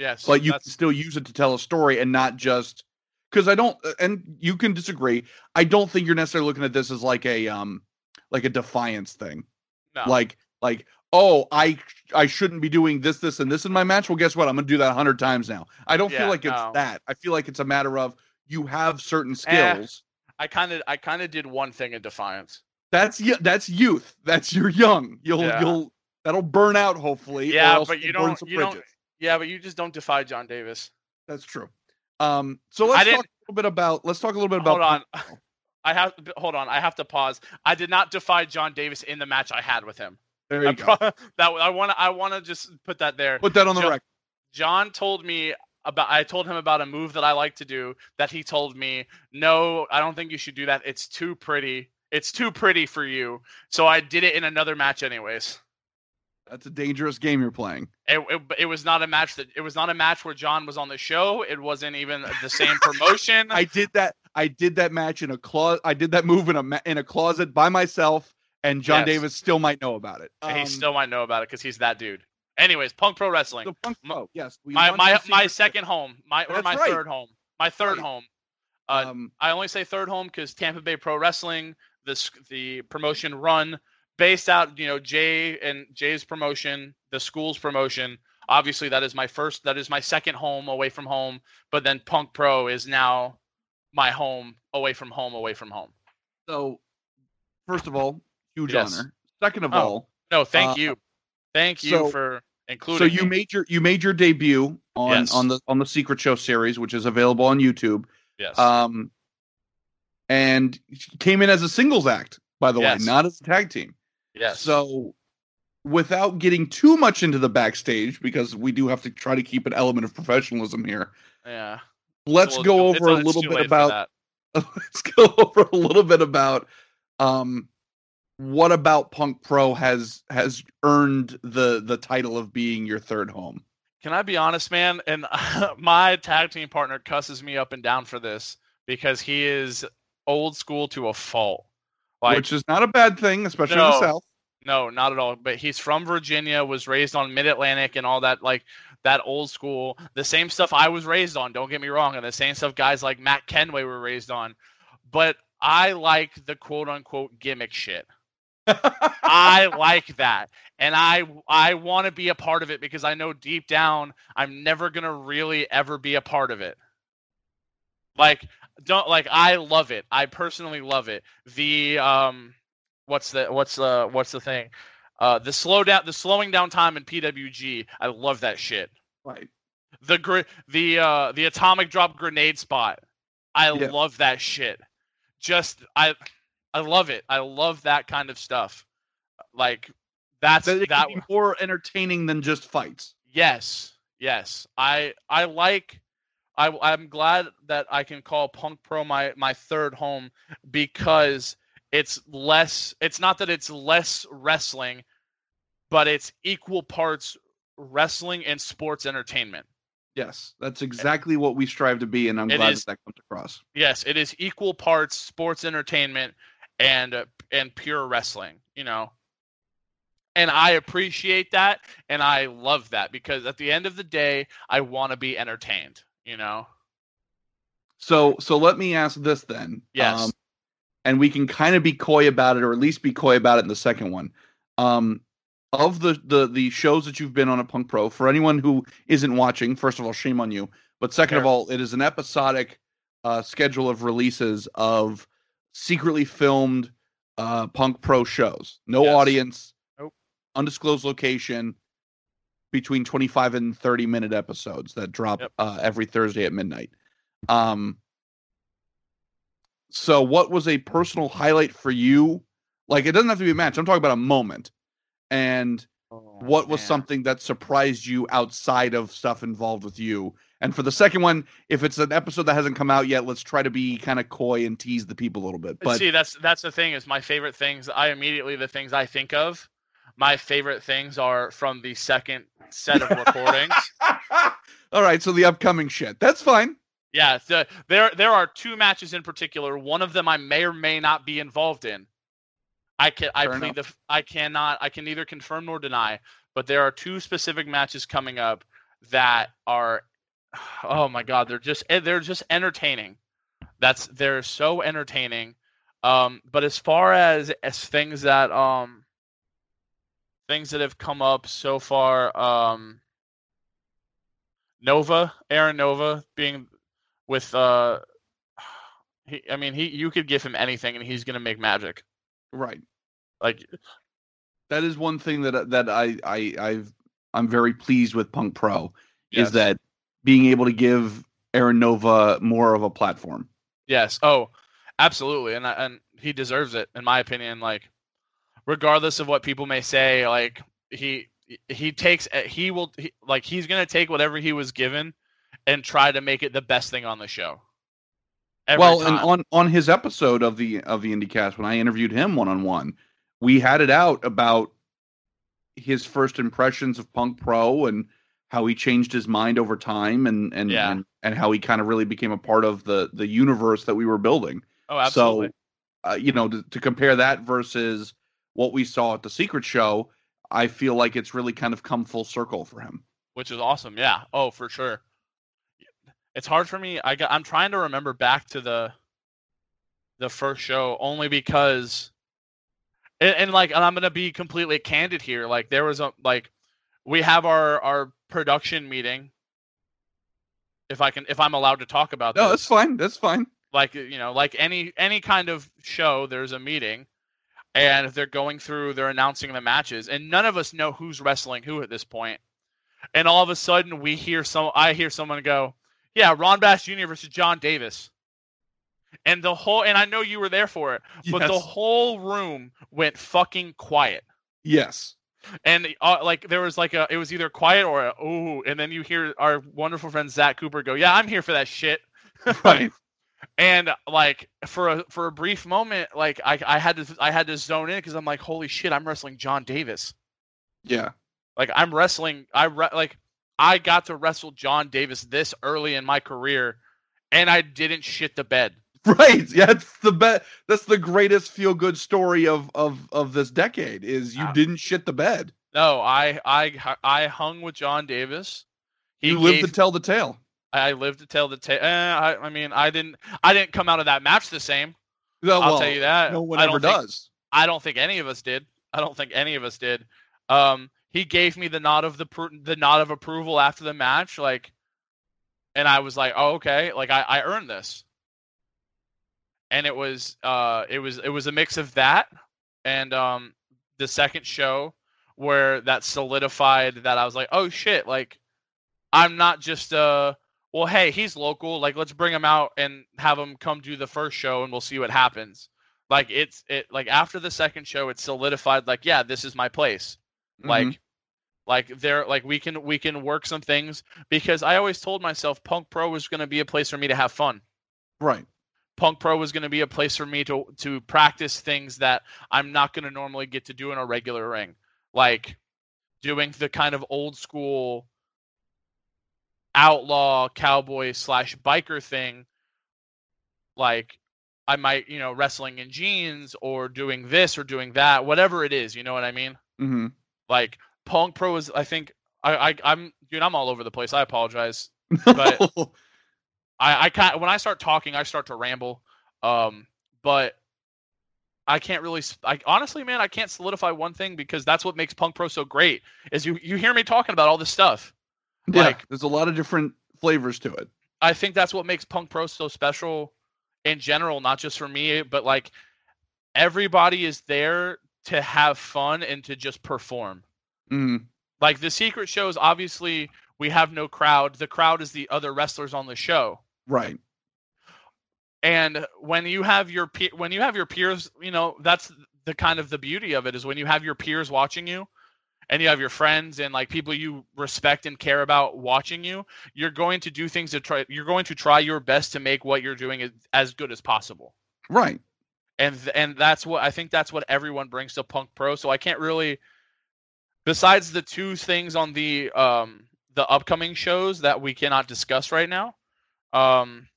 yes, but you that's- can still use it to tell a story and not just because I don't. And you can disagree. I don't think you're necessarily looking at this as like a um like a defiance thing no. like like oh i i shouldn't be doing this this and this in my match well guess what i'm gonna do that a 100 times now i don't Yeah, feel like it's no. that i feel like it's a matter of you have certain Eh. skills I kind of I kind of did one thing in Defiance. that's y- that's youth that's you're young you'll Yeah. you'll that'll burn out hopefully Yeah, but you don't- you don't- bridges. Yeah, but you just don't defy John Davis. that's true um so let's talk a little bit about let's talk a little bit about hold on. (laughs) I have hold on. I have to pause. I did not defy John Davis in the match I had with him. there you I go pro- (laughs) that I want to I want to just put that there. put that on the Jo- record John told me about I told him about a move that I like to do that he told me, "No, I don't think you should do that. It's too pretty. It's too pretty for you." So I did it in another match anyways. That's a dangerous game you're playing It, it, it was not a match that it was not a match where John was on the show. It wasn't even the same promotion. (laughs) I did that. I did that match in a closet. I did that move in a in a closet by myself, and John Yes. Davis still might know about it. he Um, still might know about it because he's that dude. Anyways, Punk Pro Wrestling. the punk. my- Oh yes, my my my second home, my or That's my right. third home, my third Right. home. Uh, Um, I only say third home because Tampa Bay Pro Wrestling, this the promotion run based out, you know, Jay and Jay's promotion, the school's promotion. Obviously, that is my first, that is my second home away from home. But then Punk Pro is now my home away from home, away from home. so, first of all, huge Yes. honor. Second of Oh, all, No, thank Uh, you, thank you so- for including. so you me. made your you made your debut on Yes. on the on the Secret Show series, which is available on YouTube. yes, Um, and came in as a singles act, by the Yes. way, not as a tag team. Yes. So, without getting too much into the backstage, because we do have to try to keep an element of professionalism here, yeah. let's Well, go over a little bit about. (laughs) Let's go over a little bit about um, what about Punk Pro has has earned the the title of being your third home. Can I be honest, man? And (laughs) my tag team partner cusses me up and down for this because he is old school to a fault. Like, which is not a bad thing, especially in the South. no, not at all. But he's from Virginia, was raised on Mid Atlantic and all that, like that old school, the same stuff I was raised on. Don't get me wrong, and the same stuff guys like Matt Kenway were raised on. But I like the quote unquote gimmick shit. I (laughs) like that. And I I want to be a part of it because I know deep down I'm never going to really ever be a part of it. Like don't like I love it. I personally love it. The um what's the what's the what's the thing? Uh the slow down the slowing down time in PWG. I love that shit. right. The gr- the uh the atomic drop grenade spot. I Yeah. love that shit. Just I I love it. I love that kind of stuff. Like that's That that more entertaining than just fights. Yes, yes. I I like. I I'm glad that I can call Punk Pro my my third home because it's less. It's not that it's less wrestling, but it's equal parts wrestling and sports entertainment. Yes, that's exactly what we strive to be, and I'm It glad is- that that comes across. Yes, it is equal parts sports entertainment and uh, and pure wrestling. You know. And I appreciate that, and I love that because at the end of the day, I want to be entertained. You know. So, so let me ask this then. Um, Yes. and we can kind of be coy about it, or at least be coy about it in the second one. Um, of the the the shows that you've been on at Punk Pro, for anyone who isn't watching, first of all, shame on you. But second of all, it is an episodic uh, schedule of releases of secretly filmed uh, Punk Pro shows. No Yes. audience, Nope. undisclosed location, between 25 and 30 minute episodes that drop Yep. uh, every Thursday at midnight. Um, so, what was a personal highlight for you? Like, it doesn't have to be a match. I'm talking about a moment. And what was man. something that surprised you outside of stuff involved with you? And for the second one, if it's an episode that hasn't come out yet, let's try to be kind of coy and tease the people a little bit. But see, that's that's the thing is my favorite things. I immediately the things I think of. My favorite things are from the second set of recordings. (laughs) all right, so the upcoming shit. That's fine. Yeah, the, there there are two matches in particular. One of them I may or may not be involved in. I can I Fair plead the f- I cannot I can neither confirm nor deny. But there are two specific matches coming up that are, (sighs) oh my god, they're just eh, they're just entertaining. That's they're so entertaining. Um, but as far as as things that um things that have come up so far, um, Nova, Aaron Nova being with uh (sighs) he I mean he you could give him anything and he's gonna make magic. Right. Like That is one thing that that I I I've I'm very pleased with Punk Pro Yes. is that being able to give Aaron Nova more of a platform. yes. Oh, absolutely. And I- and he deserves it in my opinion like regardless of what people may say like he he takes he will he, like he's going to take whatever he was given and try to make it the best thing on the show. Well, and on on his episode of the of the IndieCast when I interviewed him one on one, we had it out about his first impressions of Punk Pro and how he changed his mind over time and and Yeah. and, and how he kind of really became a part of the the universe that we were building. oh, absolutely. So, uh, you know, to, to compare that versus what we saw at the Secret Show, I feel like it's really kind of come full circle for him. which is awesome. Yeah. Oh, for sure. It's hard for me. I got, I'm trying to remember back to the the first show only because and, and like and I'm gonna be completely candid here. Like there was a like we have our our production meeting. If I can, if I'm allowed to talk about that. No, this, that's fine. That's fine. like you know like any any kind of show there's a meeting and they're going through they're announcing the matches and none of us know who's wrestling who at this point. and all of a sudden we hear some i hear someone go yeah ron bass jr versus john davis and the whole and i know you were there for it but the whole room went fucking quiet Yes. and uh, like there was like a it was either quiet or a, ooh and then you hear our wonderful friend zach cooper go yeah i'm here for that shit (laughs) Right. And like for a for a brief moment like i i had to i had to zone in because i'm like holy shit i'm wrestling john davis Yeah. like i'm wrestling i re- like i got to wrestle john davis this early in my career and i didn't shit the bed (laughs) Right. Yeah, it's the best. That's the greatest feel good story of of of this decade. Is you Ah. didn't shit the bed. no i i i hung with john davis he you lived gave- to tell the tale. I lived to tell the tale eh, I, I mean i didn't i didn't come out of that match the same No, i'll well, tell you that No one I ever don't think- does. I don't think any of us did. I don't think any of us did. Um, he gave me the nod of the pr- the nod of approval after the match, like, and I was like, oh okay, like I, I earned this. And it was uh it was it was a mix of that and um the second show where that solidified that I was like, oh shit, like I'm not just uh well hey he's local like let's bring him out and have him come do the first show and we'll see what happens like it's it like after the second show it solidified like yeah this is my place Mhm. like like there like we can we can work some things because i always told myself punk pro was going to be a place for me to have fun right. punk pro was going to be a place for me to to practice things that i'm not going to normally get to do in a regular ring like doing the kind of old school outlaw cowboy slash biker thing like i might you know wrestling in jeans or doing this or doing that whatever it is you know what i mean hmm like punk pro is i think i, I i'm dude i'm all over the place i apologize (laughs) But- I, I can't when I start talking, I start to ramble. Um, but I can't really. I honestly, man, I can't solidify one thing because that's what makes Punk Pro so great. Is you you hear me talking about all this stuff. Yeah, like- there's a lot of different flavors to it. I think that's what makes Punk Pro so special in general, not just for me, but like everybody is there to have fun and to just perform. hmm Like the secret shows, obviously we have no crowd. The crowd is the other wrestlers on the show. Right. and when you have your pe- when you have your peers you know that's the kind of the beauty of it is when you have your peers watching you and you have your friends and like people you respect and care about watching you you're going to do things to try you're going to try your best to make what you're doing as, good as possible Right. and and that's what I think that's what everyone brings to Punk Pro. So I can't really, besides the two things on the um the upcoming shows that we cannot discuss right now. Um,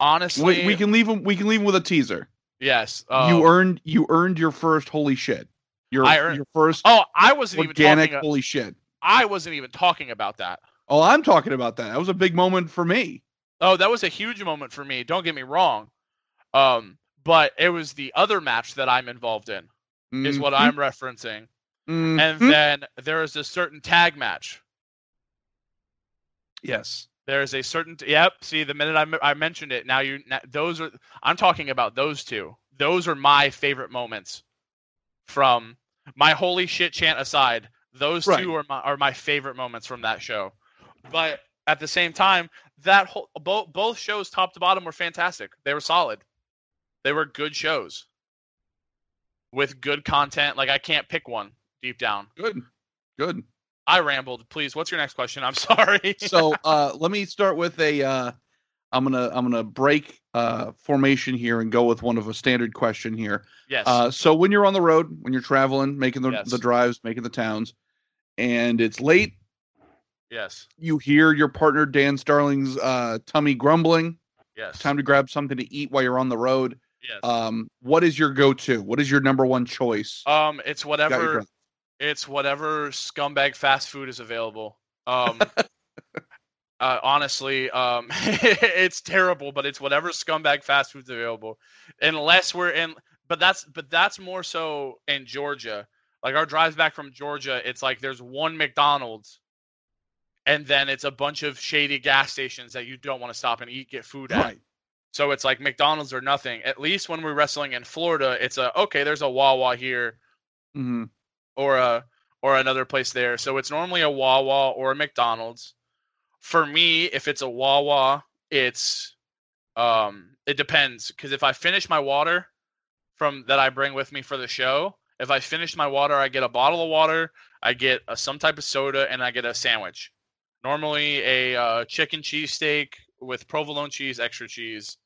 honestly, We, we can leave them. We can leave 'em with a teaser. yes. Uh, you earned. You earned your first holy shit. Your I your first Oh, I wasn't organic even talking. holy shit. I wasn't even talking about that. Oh, I'm talking about that. That was a big moment for me. Oh, that was a huge moment for me. Don't get me wrong. Um, but it was the other match that I'm involved in. Is what Mhm. I'm referencing. And Mhm. then there is a certain tag match yes. There's a certain yep. See, the minute I, m- I mentioned it, now you now, those are I'm talking about those two. Those are my favorite moments from my holy shit chant aside. Those Right. two are my are my favorite moments from that show. But at the same time, that whole both both shows top to bottom were fantastic. They were solid. They were good shows with good content. Like I can't pick one deep down. Good. Good. I rambled. Please, what's your next question? I'm (laughs) sorry. so uh, let me start with a. Uh, I'm gonna I'm gonna break uh, formation here and go with one of a standard question here. yes. Uh, so when you're on the road, when you're traveling, making the, Yes. the drives, making the towns, and it's late, yes. you hear your partner Dan Starling's uh, tummy grumbling. Yes. Time to grab something to eat while you're on the road. Yes. Um, what is your go-to? What is your number one choice? um, it's whatever. It's whatever scumbag fast food is available. Um, (laughs) uh, honestly, um, (laughs) it's terrible, but it's whatever scumbag fast food's available, unless we're in. But that's but that's more so in Georgia. Like our drives back from Georgia, it's like there's one McDonald's, and then it's a bunch of shady gas stations that you don't want to stop and eat, get food at. Right. So it's like McDonald's or nothing. At least when we're wrestling in Florida, it's a okay. There's a Wawa here hmm or a or another place there. So it's normally a Wawa or a McDonald's. For me, if it's a Wawa, it's um it depends because if I finish my water from that I bring with me for the show, if I finish my water, I get a bottle of water, I get a, some type of soda, and I get a sandwich. Normally a uh, chicken cheesesteak with provolone cheese, extra cheese.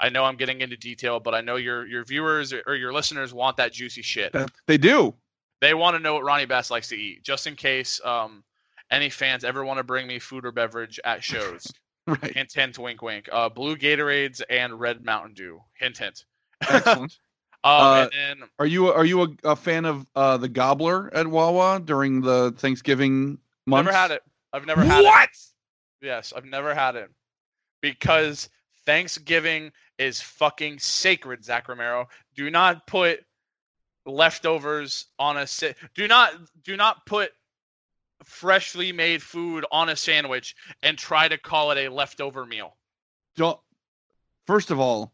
I know I'm getting into detail, but I know your your viewers or your listeners want that juicy shit they do. they want to know what Ronnie Bass likes to eat, just in case um, any fans ever want to bring me food or beverage at shows. (laughs) Right. hint, hint, wink, wink. Uh, blue Gatorades and red Mountain Dew. Hint, hint. (laughs) Excellent. Um, Uh, and then Are you are you a, a fan of uh, the Gobbler at Wawa during the Thanksgiving month? never had it. I've never had what? it. Yes, I've never had it because Thanksgiving is fucking sacred, Zach Romero. Do not put leftovers on a do not do not put freshly made food on a sandwich and try to call it a leftover meal. Don't. First of all,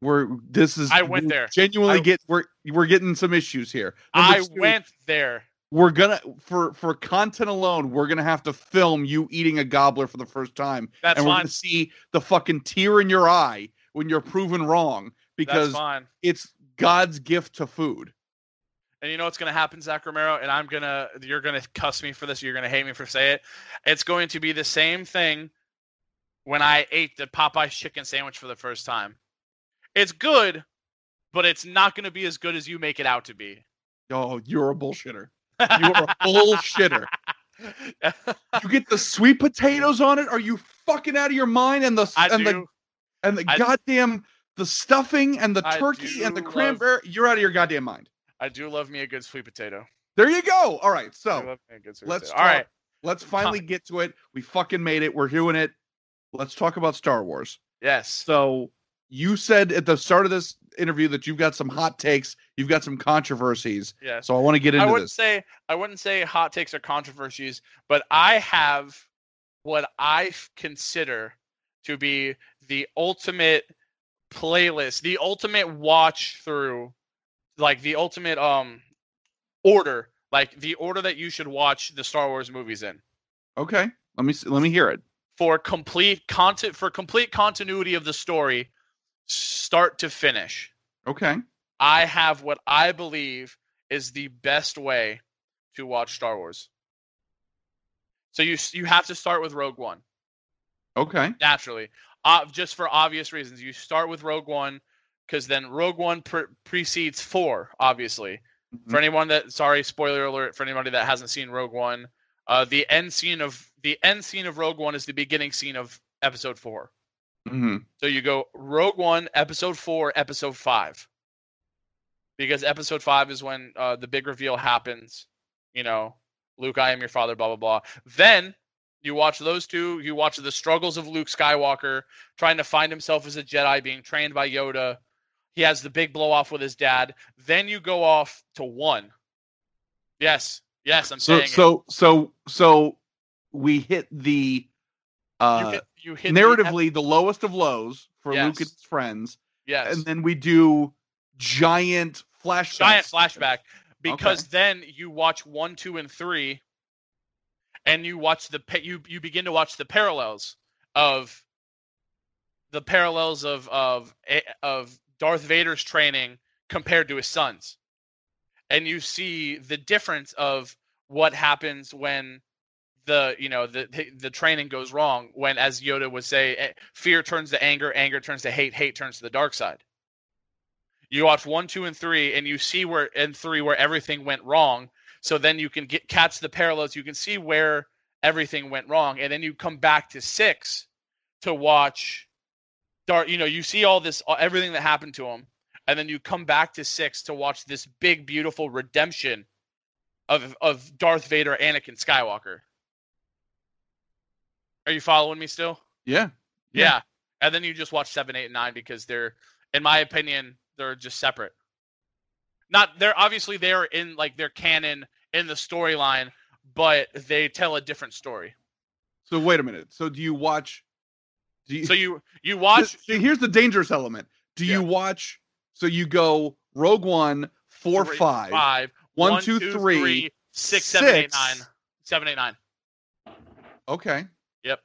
we're this is I went we there. Genuinely I- get we're we're getting some issues here. Number I two, went there. We're gonna for for content alone, we're gonna have to film you eating a gobbler for the first time, That's and we're gonna see the fucking tear in your eye when you're proven wrong because it's God's gift to food. And you know what's going to happen, Zach Romero? And I'm gonna, you're gonna cuss me for this. You're gonna hate me for say it. It's going to be the same thing when I ate the Popeyes chicken sandwich for the first time. It's good, but it's not going to be as good as you make it out to be. Oh, you're a bullshitter. You're a (laughs) bullshitter. (laughs) You get the sweet potatoes on it. Are you fucking out of your mind? And the I and the and the I- goddamn the stuffing and the turkey and the do love- cranberry. You're out of your goddamn mind. I do love me a good sweet potato. There you go. All right, so love me a good sweet let's potato. All right. let's (laughs) finally get to it. We fucking made it. We're doing it. Let's talk about Star Wars. Yes. So you said at the start of this interview that you've got some hot takes, you've got some controversies. Yes. So I want to get into I wouldn't this. say I wouldn't say hot takes or controversies, but I have what I consider to be the ultimate playlist, the ultimate watch through, like the ultimate um order, like the order that you should watch the Star Wars movies in Okay, let me let me hear it. for complete content for complete continuity of the story, start to finish. Okay, I have what I believe is the best way to watch Star Wars. So you you have to start with Rogue One okay, naturally, uh, just for obvious reasons. You start with Rogue One because then Rogue One pre- precedes four, obviously. For anyone that sorry, spoiler alert for anybody that hasn't seen Rogue One, uh, the end scene of the end scene of Rogue One is the beginning scene of Episode Four. hmm So you go Rogue One, Episode Four, Episode Five, because Episode Five is when uh, the big reveal happens. You know, Luke, I am your father. Blah blah blah. Then you watch those two. You watch the struggles of Luke Skywalker trying to find himself as a Jedi, being trained by Yoda. He has the big blow off with his dad. Then you go off to one. Yes, yes, I'm So saying so so so we hit the uh You hit, you hit the narratively the lowest of lows for Luke and his friends, yes. and then we do giant flashbacks. giant flashback because then you watch one, two, and three, and you watch the you you begin to watch the parallels of the parallels of of A- of Darth Vader's training compared to his son's, and you see the difference of what happens when the you know the the, training goes wrong when as Yoda would say eh, fear turns to anger anger turns to hate hate turns to the dark side you watch one, two, and three, and you see where in three where everything went wrong. So then you can get catch the parallels. You can see where everything went wrong, and then you come back to six to watch. Darth, you know, you see all this, everything that happened to him, and then you come back to six to watch this big, beautiful redemption of of Darth Vader, Anakin Skywalker. Are you following me still? Yeah. Yeah. Yeah. And then you just watch seven, eight, and nine because they're, in my opinion, they're just separate. Not they're obviously they're in like their canon in the storyline, but they tell a different story. So wait a minute. So do you watch? Do you, So you you (laughs) watch See, here's the dangerous element. Do you watch? So you go Rogue One, four, three, five, five, one, one, two, two, three, three, six, seven, eight, nine. Seven, eight, nine. Okay. Yep.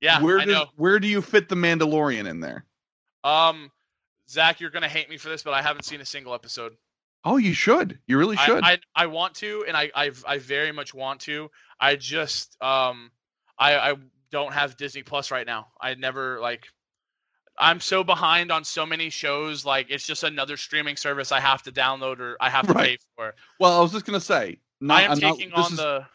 Yeah, where I does know. where do you fit the Mandalorian in there? Um, Zach, you're gonna hate me for this, but I haven't seen a single episode. Oh, you should. You really should. I, I I want to, and I I I very much want to. I just um I I don't have Disney Plus right now. I never like. I'm so behind on so many shows. Like it's just another streaming service I have to download or I have to Right. pay for. well, I was just gonna say. Not, I am I'm taking this on is- the.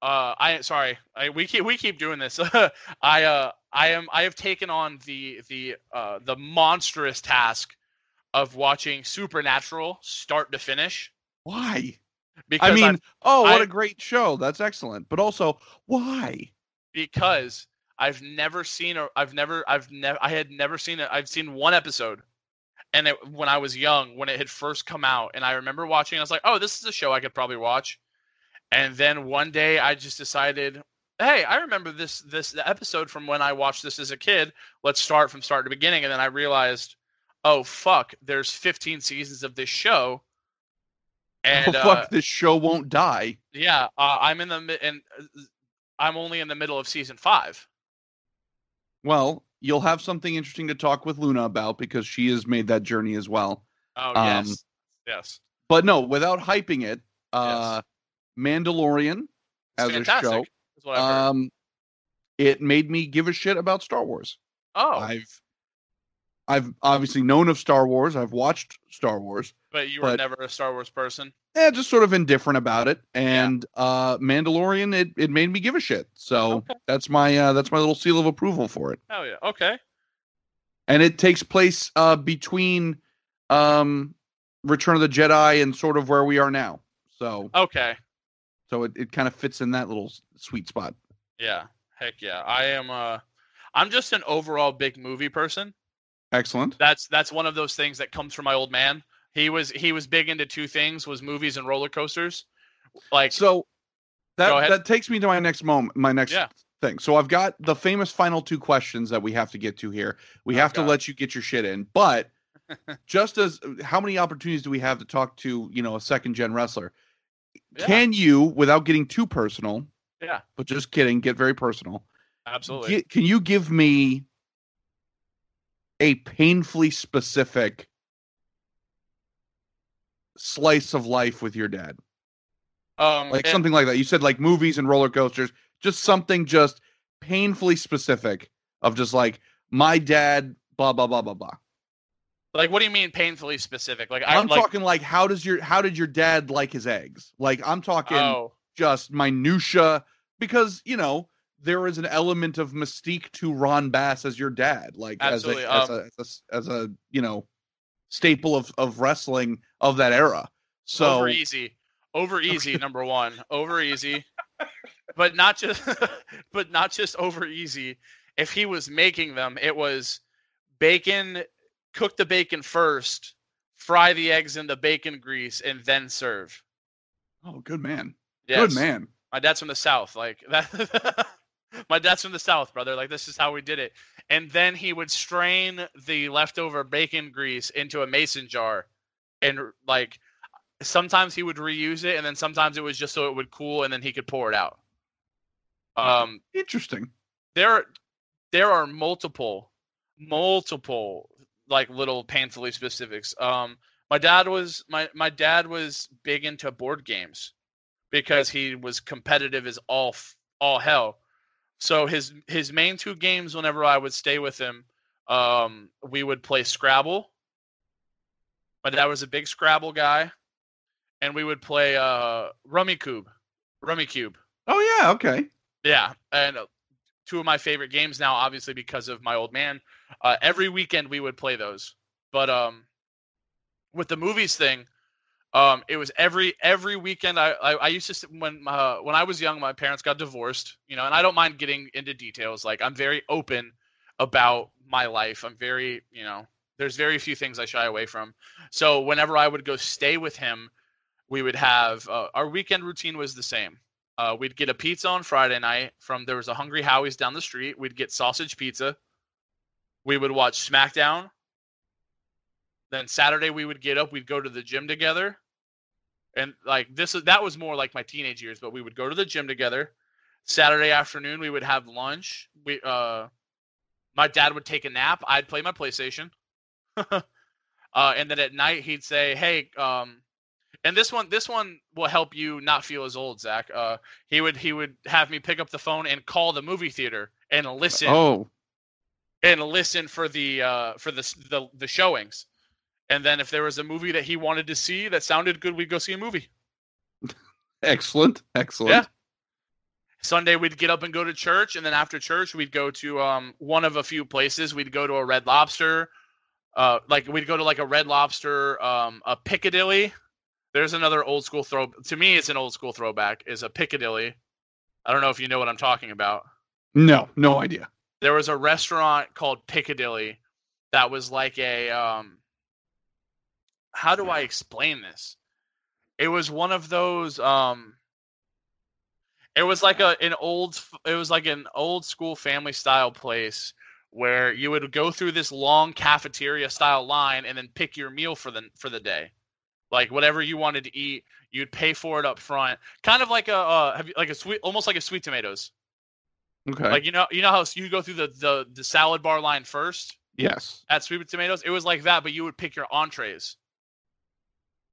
Uh, I sorry. I we keep we keep doing this. (laughs) I uh I am I have taken on the the uh the monstrous task of watching Supernatural start to finish why. because I mean, I've- oh, what I- a great show. That's excellent. But also, why? Because I've never seen or I've never I've never I had never seen it. I've seen one episode, and it, when I was young, when it had first come out, and I remember watching, I was like, "Oh, this is a show I could probably watch." And then one day, I just decided, "Hey, I remember this this episode from when I watched this as a kid. Let's start from start to beginning." And then I realized, "Oh fuck, there's 15 seasons of this show." (laughs) And oh, fuck, uh, this show won't die. yeah, uh, I'm in the and uh, I'm only in the middle of season five. Well, you'll have something interesting to talk with Luna about because she has made that journey as well. Oh Um, yes, yes, But no, without hyping it, uh, Mandalorian it's as a show, Is what I've heard. um, it made me give a shit about Star Wars. oh, I've I've obviously known of Star Wars. I've watched Star Wars. but you were but- never a Star Wars person. Yeah, just sort of indifferent about it. And uh Mandalorian, it, it made me give a shit. So Okay. that's my uh that's my little seal of approval for it. Oh yeah, okay. And it takes place uh between um Return of the Jedi and sort of where we are now. So Okay. so it, it kind of fits in that little sweet spot. Yeah. Heck yeah. I am uh I'm just an overall big movie person. Excellent. That's that's one of those things that comes from my old man. He was he was big into two things was movies and roller coasters. Like So that that takes me to my next moment, my next Yeah. thing. So I've got the famous final two questions that we have to get to here. We Oh, have to let you get your shit in, but (laughs) just as how many opportunities do we have to talk to you know a second gen wrestler? yeah, Can you, without getting too personal, yeah, but just kidding, get very personal? absolutely. gi- can you give me a painfully specific slice of life with your dad? um like and- something like that. You said like movies and roller coasters, just something just painfully specific of just like my dad, blah blah blah blah blah. like what do you mean painfully specific? Like I I'm like talking like how does your how did your dad like his eggs? Like I'm talking oh just minutia because you know there is an element of mystique to Ron Bass as your dad, like as a, um, as, a, as a as a you know staple of of wrestling of that era. So over easy. Over easy, (laughs) number one. Over easy. But not just (laughs) but not just over easy. If he was making them, it was bacon, cook the bacon first, fry the eggs in the bacon grease, and then serve. oh, good man, Yes. good man. My dad's from the south. Like that (laughs) my dad's from the south, brother. Like this is how we did it. And then he would strain the leftover bacon grease into a mason jar and like sometimes he would reuse it and then sometimes it was just so it would cool and then he could pour it out. Um Interesting. there there are multiple multiple like little painfully specifics um my dad was my my dad was big into board games because he was competitive as all all hell so his his main two games whenever i would stay with him um we would play scrabble my dad was a big scrabble guy and we would play uh Rummikub rummy cube Oh yeah, okay. yeah, and uh, two of my favorite games now, obviously because of my old man. Uh, every weekend we would play those, but um, with the movies thing, um, it was every every weekend. I I, I used to when uh, when I was young, my parents got divorced, you know, and I don't mind getting into details. Like I'm very open about my life. I'm very you know, there's very few things I shy away from. So whenever I would go stay with him, we would have uh, our weekend routine was the same. Uh, we'd get a pizza on Friday night from there was a Hungry Howie's down the street. We'd get sausage pizza. We would watch SmackDown. Then Saturday we would get up. We'd go to the gym together, and like this is that was more like my teenage years. But we would go to the gym together. Saturday afternoon we would have lunch. We uh, my dad would take a nap. I'd play my PlayStation. (laughs) uh, and then at night he'd say, "Hey, um, and this one this one will help you not feel as old zach uh he would he would have me pick up the phone and call the movie theater and listen Oh, and listen for the uh for the, the the showings and then if there was a movie that he wanted to see that sounded good we'd go see a movie (laughs) excellent, excellent. Yeah. sunday we'd get up and go to church and then after church we'd go to um one of a few places we'd go to a red lobster uh like we'd go to like a red lobster um a piccadilly there's another old school throw to me it's an old school throwback is a piccadilly i don't know if you know what i'm talking about No, no idea. there was a restaurant called piccadilly that was like a um how do I explain this? It was one of those um it was like a an old it was like an old school family style place where you would go through this long cafeteria style line and then pick your meal for the for the day. Like whatever you wanted to eat, you'd pay for it up front. Kind of like a uh, have you, like a sweet almost like a sweet tomatoes. Okay. Like you know you know how you go through the the, the salad bar line first yes. at Sweet Tomatoes. It was like that, but you would pick your entrees.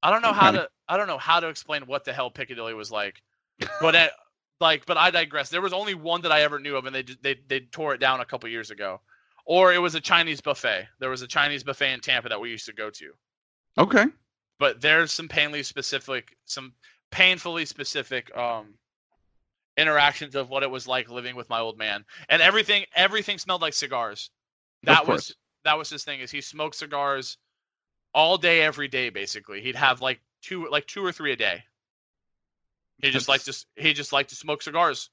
I don't know how to I don't know how to explain what the hell Piccadilly was like, but it, like but I digress. There was only one that I ever knew of, and they they they tore it down a couple years ago. Or it was a Chinese buffet. There was a Chinese buffet in Tampa that we used to go to. Okay. But there's some painfully specific some painfully specific um interactions of what it was like living with my old man. And everything everything smelled like cigars. That was that was his thing is he smoked cigars all day every day basically. He'd have like two like two or three a day. He just liked to he just liked to smoke cigars.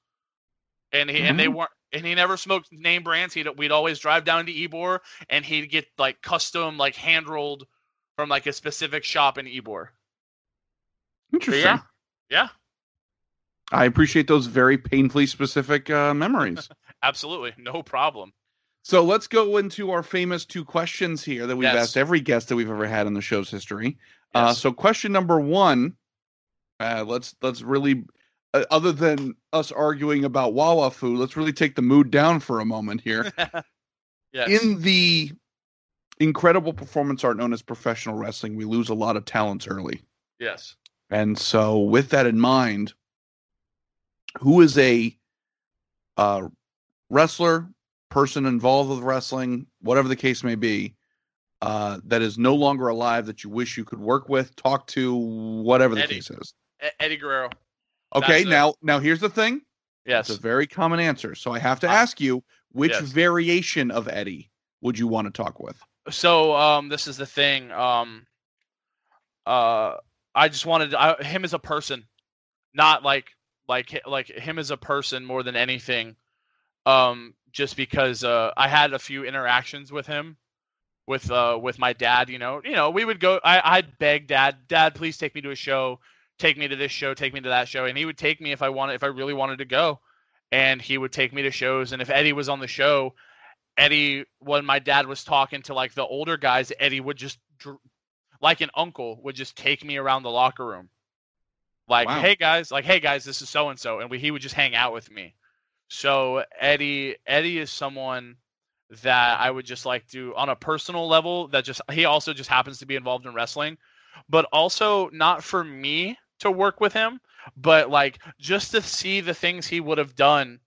And he and they Mm-hmm. weren't and he never smoked name brands. He'd we'd always drive down to Ybor and he'd get like custom like hand rolled from like a specific shop in Ybor. Interesting. yeah. Yeah, I appreciate those very painfully specific uh, memories. (laughs) absolutely. No problem. So let's go into our famous two questions here that we've Yes. asked every guest that we've ever had in the show's history. Uh, so question number one, uh, let's let's really, uh, other than us arguing about Wawa food, let's really take the mood down for a moment here. (laughs) yes. In the incredible performance art known as professional wrestling, we lose a lot of talents early. yes. And so, with that in mind, who is a uh, wrestler, person involved with wrestling, whatever the case may be, uh, that is no longer alive that you wish you could work with, talk to, whatever the Eddie. case is? Eddie Guerrero. Okay, That's it. now now here's the thing. Yes. It's a very common answer. So I have to ask you, which Yes. variation of Eddie would you want to talk with? so um this is the thing um uh i just wanted I, him as a person not like like like him as a person more than anything um just because uh i had a few interactions with him with uh with my dad you know you know we would go i i'd beg dad dad please take me to a show. Take me to this show. Take me to that show. And he would take me if i wanted if i really wanted to go. And he would take me to shows. And if eddie was on the show Eddie, when my dad was talking to like the older guys, Eddie would just, like an uncle, would just take me around the locker room. Like, Wow. hey guys, like, hey guys, this is so and so, and we, he would just hang out with me. So Eddie, Eddie is someone that I would just like to, on a personal level, that just he also just happens to be involved in wrestling, but also not for me to work with him, but like just to see the things he would have done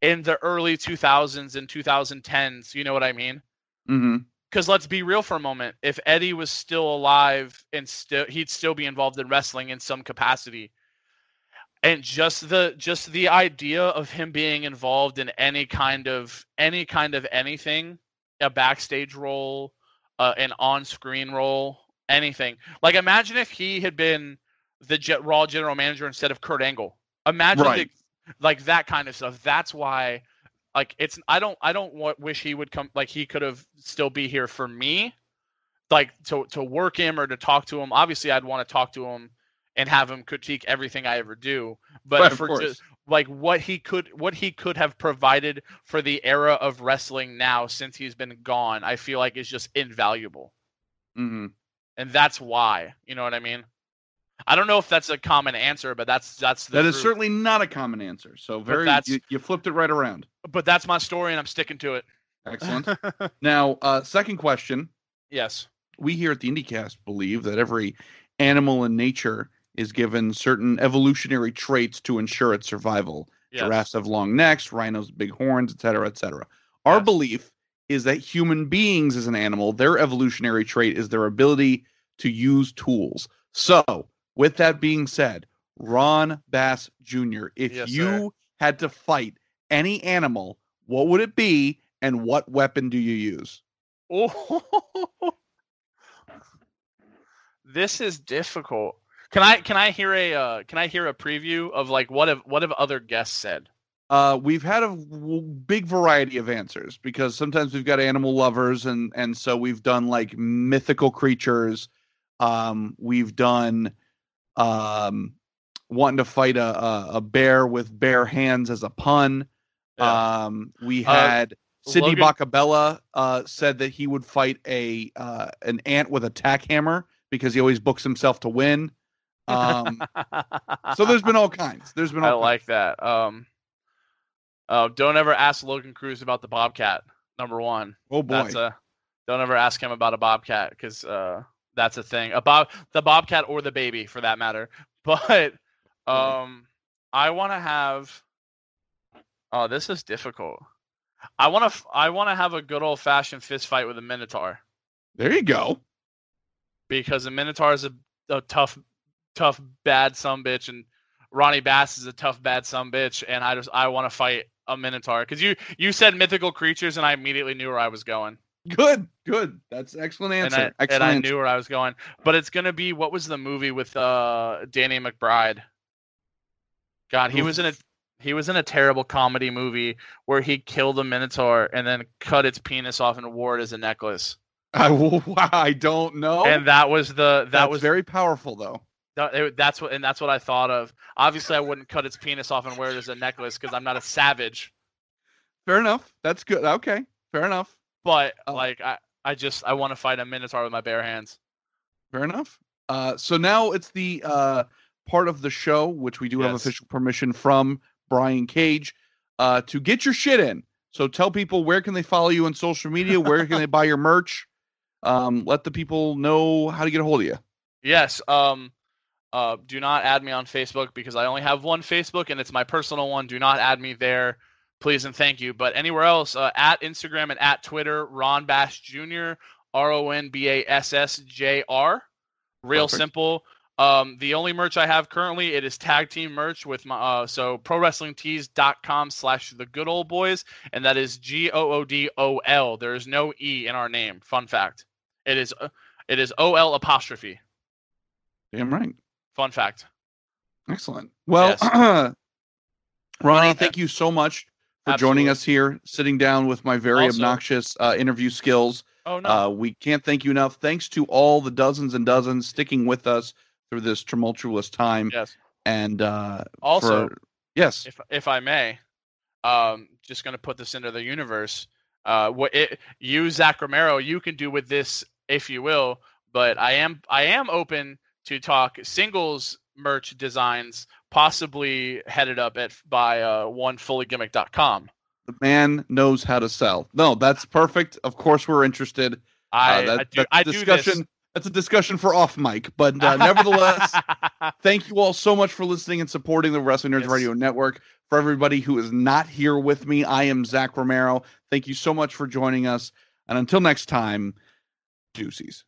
in the early 2000s and 2010s. You know what I mean? Mm-hmm. Because let's be real for a moment. If Eddie was still alive and still, he'd still be involved in wrestling in some capacity. And just the just the idea of him being involved in any kind of any kind of anything, a backstage role, uh, an on-screen role, anything. Like imagine if he had been the Jet Raw general manager instead of Kurt Angle. Imagine Right. the, like that kind of stuff. That's why like it's I don't I don't wa- wish he would come like he could have still be here for me like to to work him or to talk to him obviously I'd want to talk to him and have him critique everything I ever do but Right, for course. just like what he could what he could have provided for the era of wrestling now since he's been gone I feel like is just invaluable Mm-hmm. and that's why you know what I mean I don't know if that's a common answer but that's that's the That is truth. certainly not a common answer. So very, that's- you, you flipped it right around. but that's my story and I'm sticking to it Excellent. (laughs) now, uh, second question. yes we here at the IndieCast believe that every animal in nature is given certain evolutionary traits to ensure its survival. yes Giraffes have long necks, rhinos big horns, etc., cetera, et cetera. Our Yes. belief is that human beings as an animal, their evolutionary trait is their ability to use tools. So, with that being said, Ron Bass Jr., if Yes, you sir. had to fight any animal, what would it be and what weapon do you use? Oh, (laughs) this is difficult. Can I can I hear a uh, can I hear a preview of like what have what have other guests said? uh, we've had a w- big variety of answers because sometimes we've got animal lovers, and and so we've done like mythical creatures. Um, we've done um, wanting to fight a, a a bear with bare hands as a pun. Yeah. Um, we Uh, had Sidney Logan- Bacabella uh, said that he would fight a uh, an ant with a tack hammer because he always books himself to win. Um, (laughs) so there's been all kinds. There's been I all like that. Um, uh, don't ever ask Logan Cruz about the Bobcat. Number one. oh boy. That's a. Don't ever ask him about a Bobcat because uh, that's a thing. A bob, the Bobcat or the baby for that matter. (laughs) But um, I want to have. Oh, this is difficult. I want to. I want to have a good old fashioned fist fight with a Minotaur there you go. because a Minotaur is a, a tough, tough bad some bitch, and Ronnie Bass is a tough bad some bitch, and I just I want to fight a Minotaur because you you said mythical creatures, and I immediately knew where I was going. Good, good. That's excellent answer. and I, excellent and I answer. knew where I was going. But it's gonna be what was the movie with uh Danny McBride? God, he was in a he was in a terrible comedy movie where he killed a minotaur and then cut its penis off and wore it as a necklace. I, (laughs) I don't know. And that was the that That's was very powerful, though. It- that's what and that's what I thought of. Obviously, I wouldn't cut its penis off and wear it as a necklace because I'm not a savage. Fair enough. That's good. Okay, fair enough. But Oh. like I, I just I want to fight a minotaur with my bare hands. Fair enough. Uh, so now it's the uh, part of the show which we do have official permission from Brian Cage uh, to get your shit in. So tell people where can they follow you on social media, where can they (laughs) buy your merch. Um, let the people know how to get a hold of you. Yes. Um. Uh. Do not add me on Facebook because I only have one Facebook and it's my personal one. Do not add me there, please and thank you. But anywhere else, uh, at Instagram and at Twitter, Ron Bass Jr. R O N B A S S J R. Real Perfect. simple. Um, the only merch I have currently it is tag team merch with my uh, so prowrestlingtees.com slash the good old boys and that is G O O D O L. There is no E in our name. Fun fact. It is uh, it is O L apostrophe. Damn right. Fun fact. Excellent. Well, (clears throat) Ronnie, Uh, thank you so much for joining us here, sitting down with my very Also- obnoxious uh, interview skills. Oh no. Uh, we can't thank you enough. Thanks to all the dozens and dozens sticking with us through this tumultuous time. yes. And uh, Also, for, yes, if if I may, um, just gonna put this into the universe. Uh, what it, you, Zach Romero, you can do with this if you will, but I am I am open to talk singles merch designs, possibly headed up at by uh, onefulllygimmick.com. the man knows how to sell. No, that's perfect. Of course, we're interested. I, Uh, that, I do that's I a do discussion. this. That's a discussion for off mic. But uh, nevertheless, (laughs) thank you all so much for listening and supporting the Wrestling Nerds Yes. Radio Network. For everybody who is not here with me, I am Zach Romero. Thank you so much for joining us. And until next time, deuces.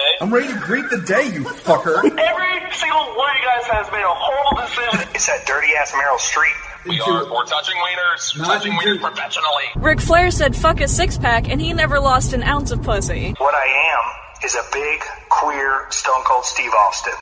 Well, hope I don't poop today. I'm ready to greet the day, you fucker. Every single one of you guys has made a horrible decision. It's that dirty ass Meryl Streep. We are, we're touching wieners. Not touching into- wieners professionally. Ric Flair said fuck a six pack and he never lost an ounce of pussy. What I am is a big, queer, stone cold Steve Austin.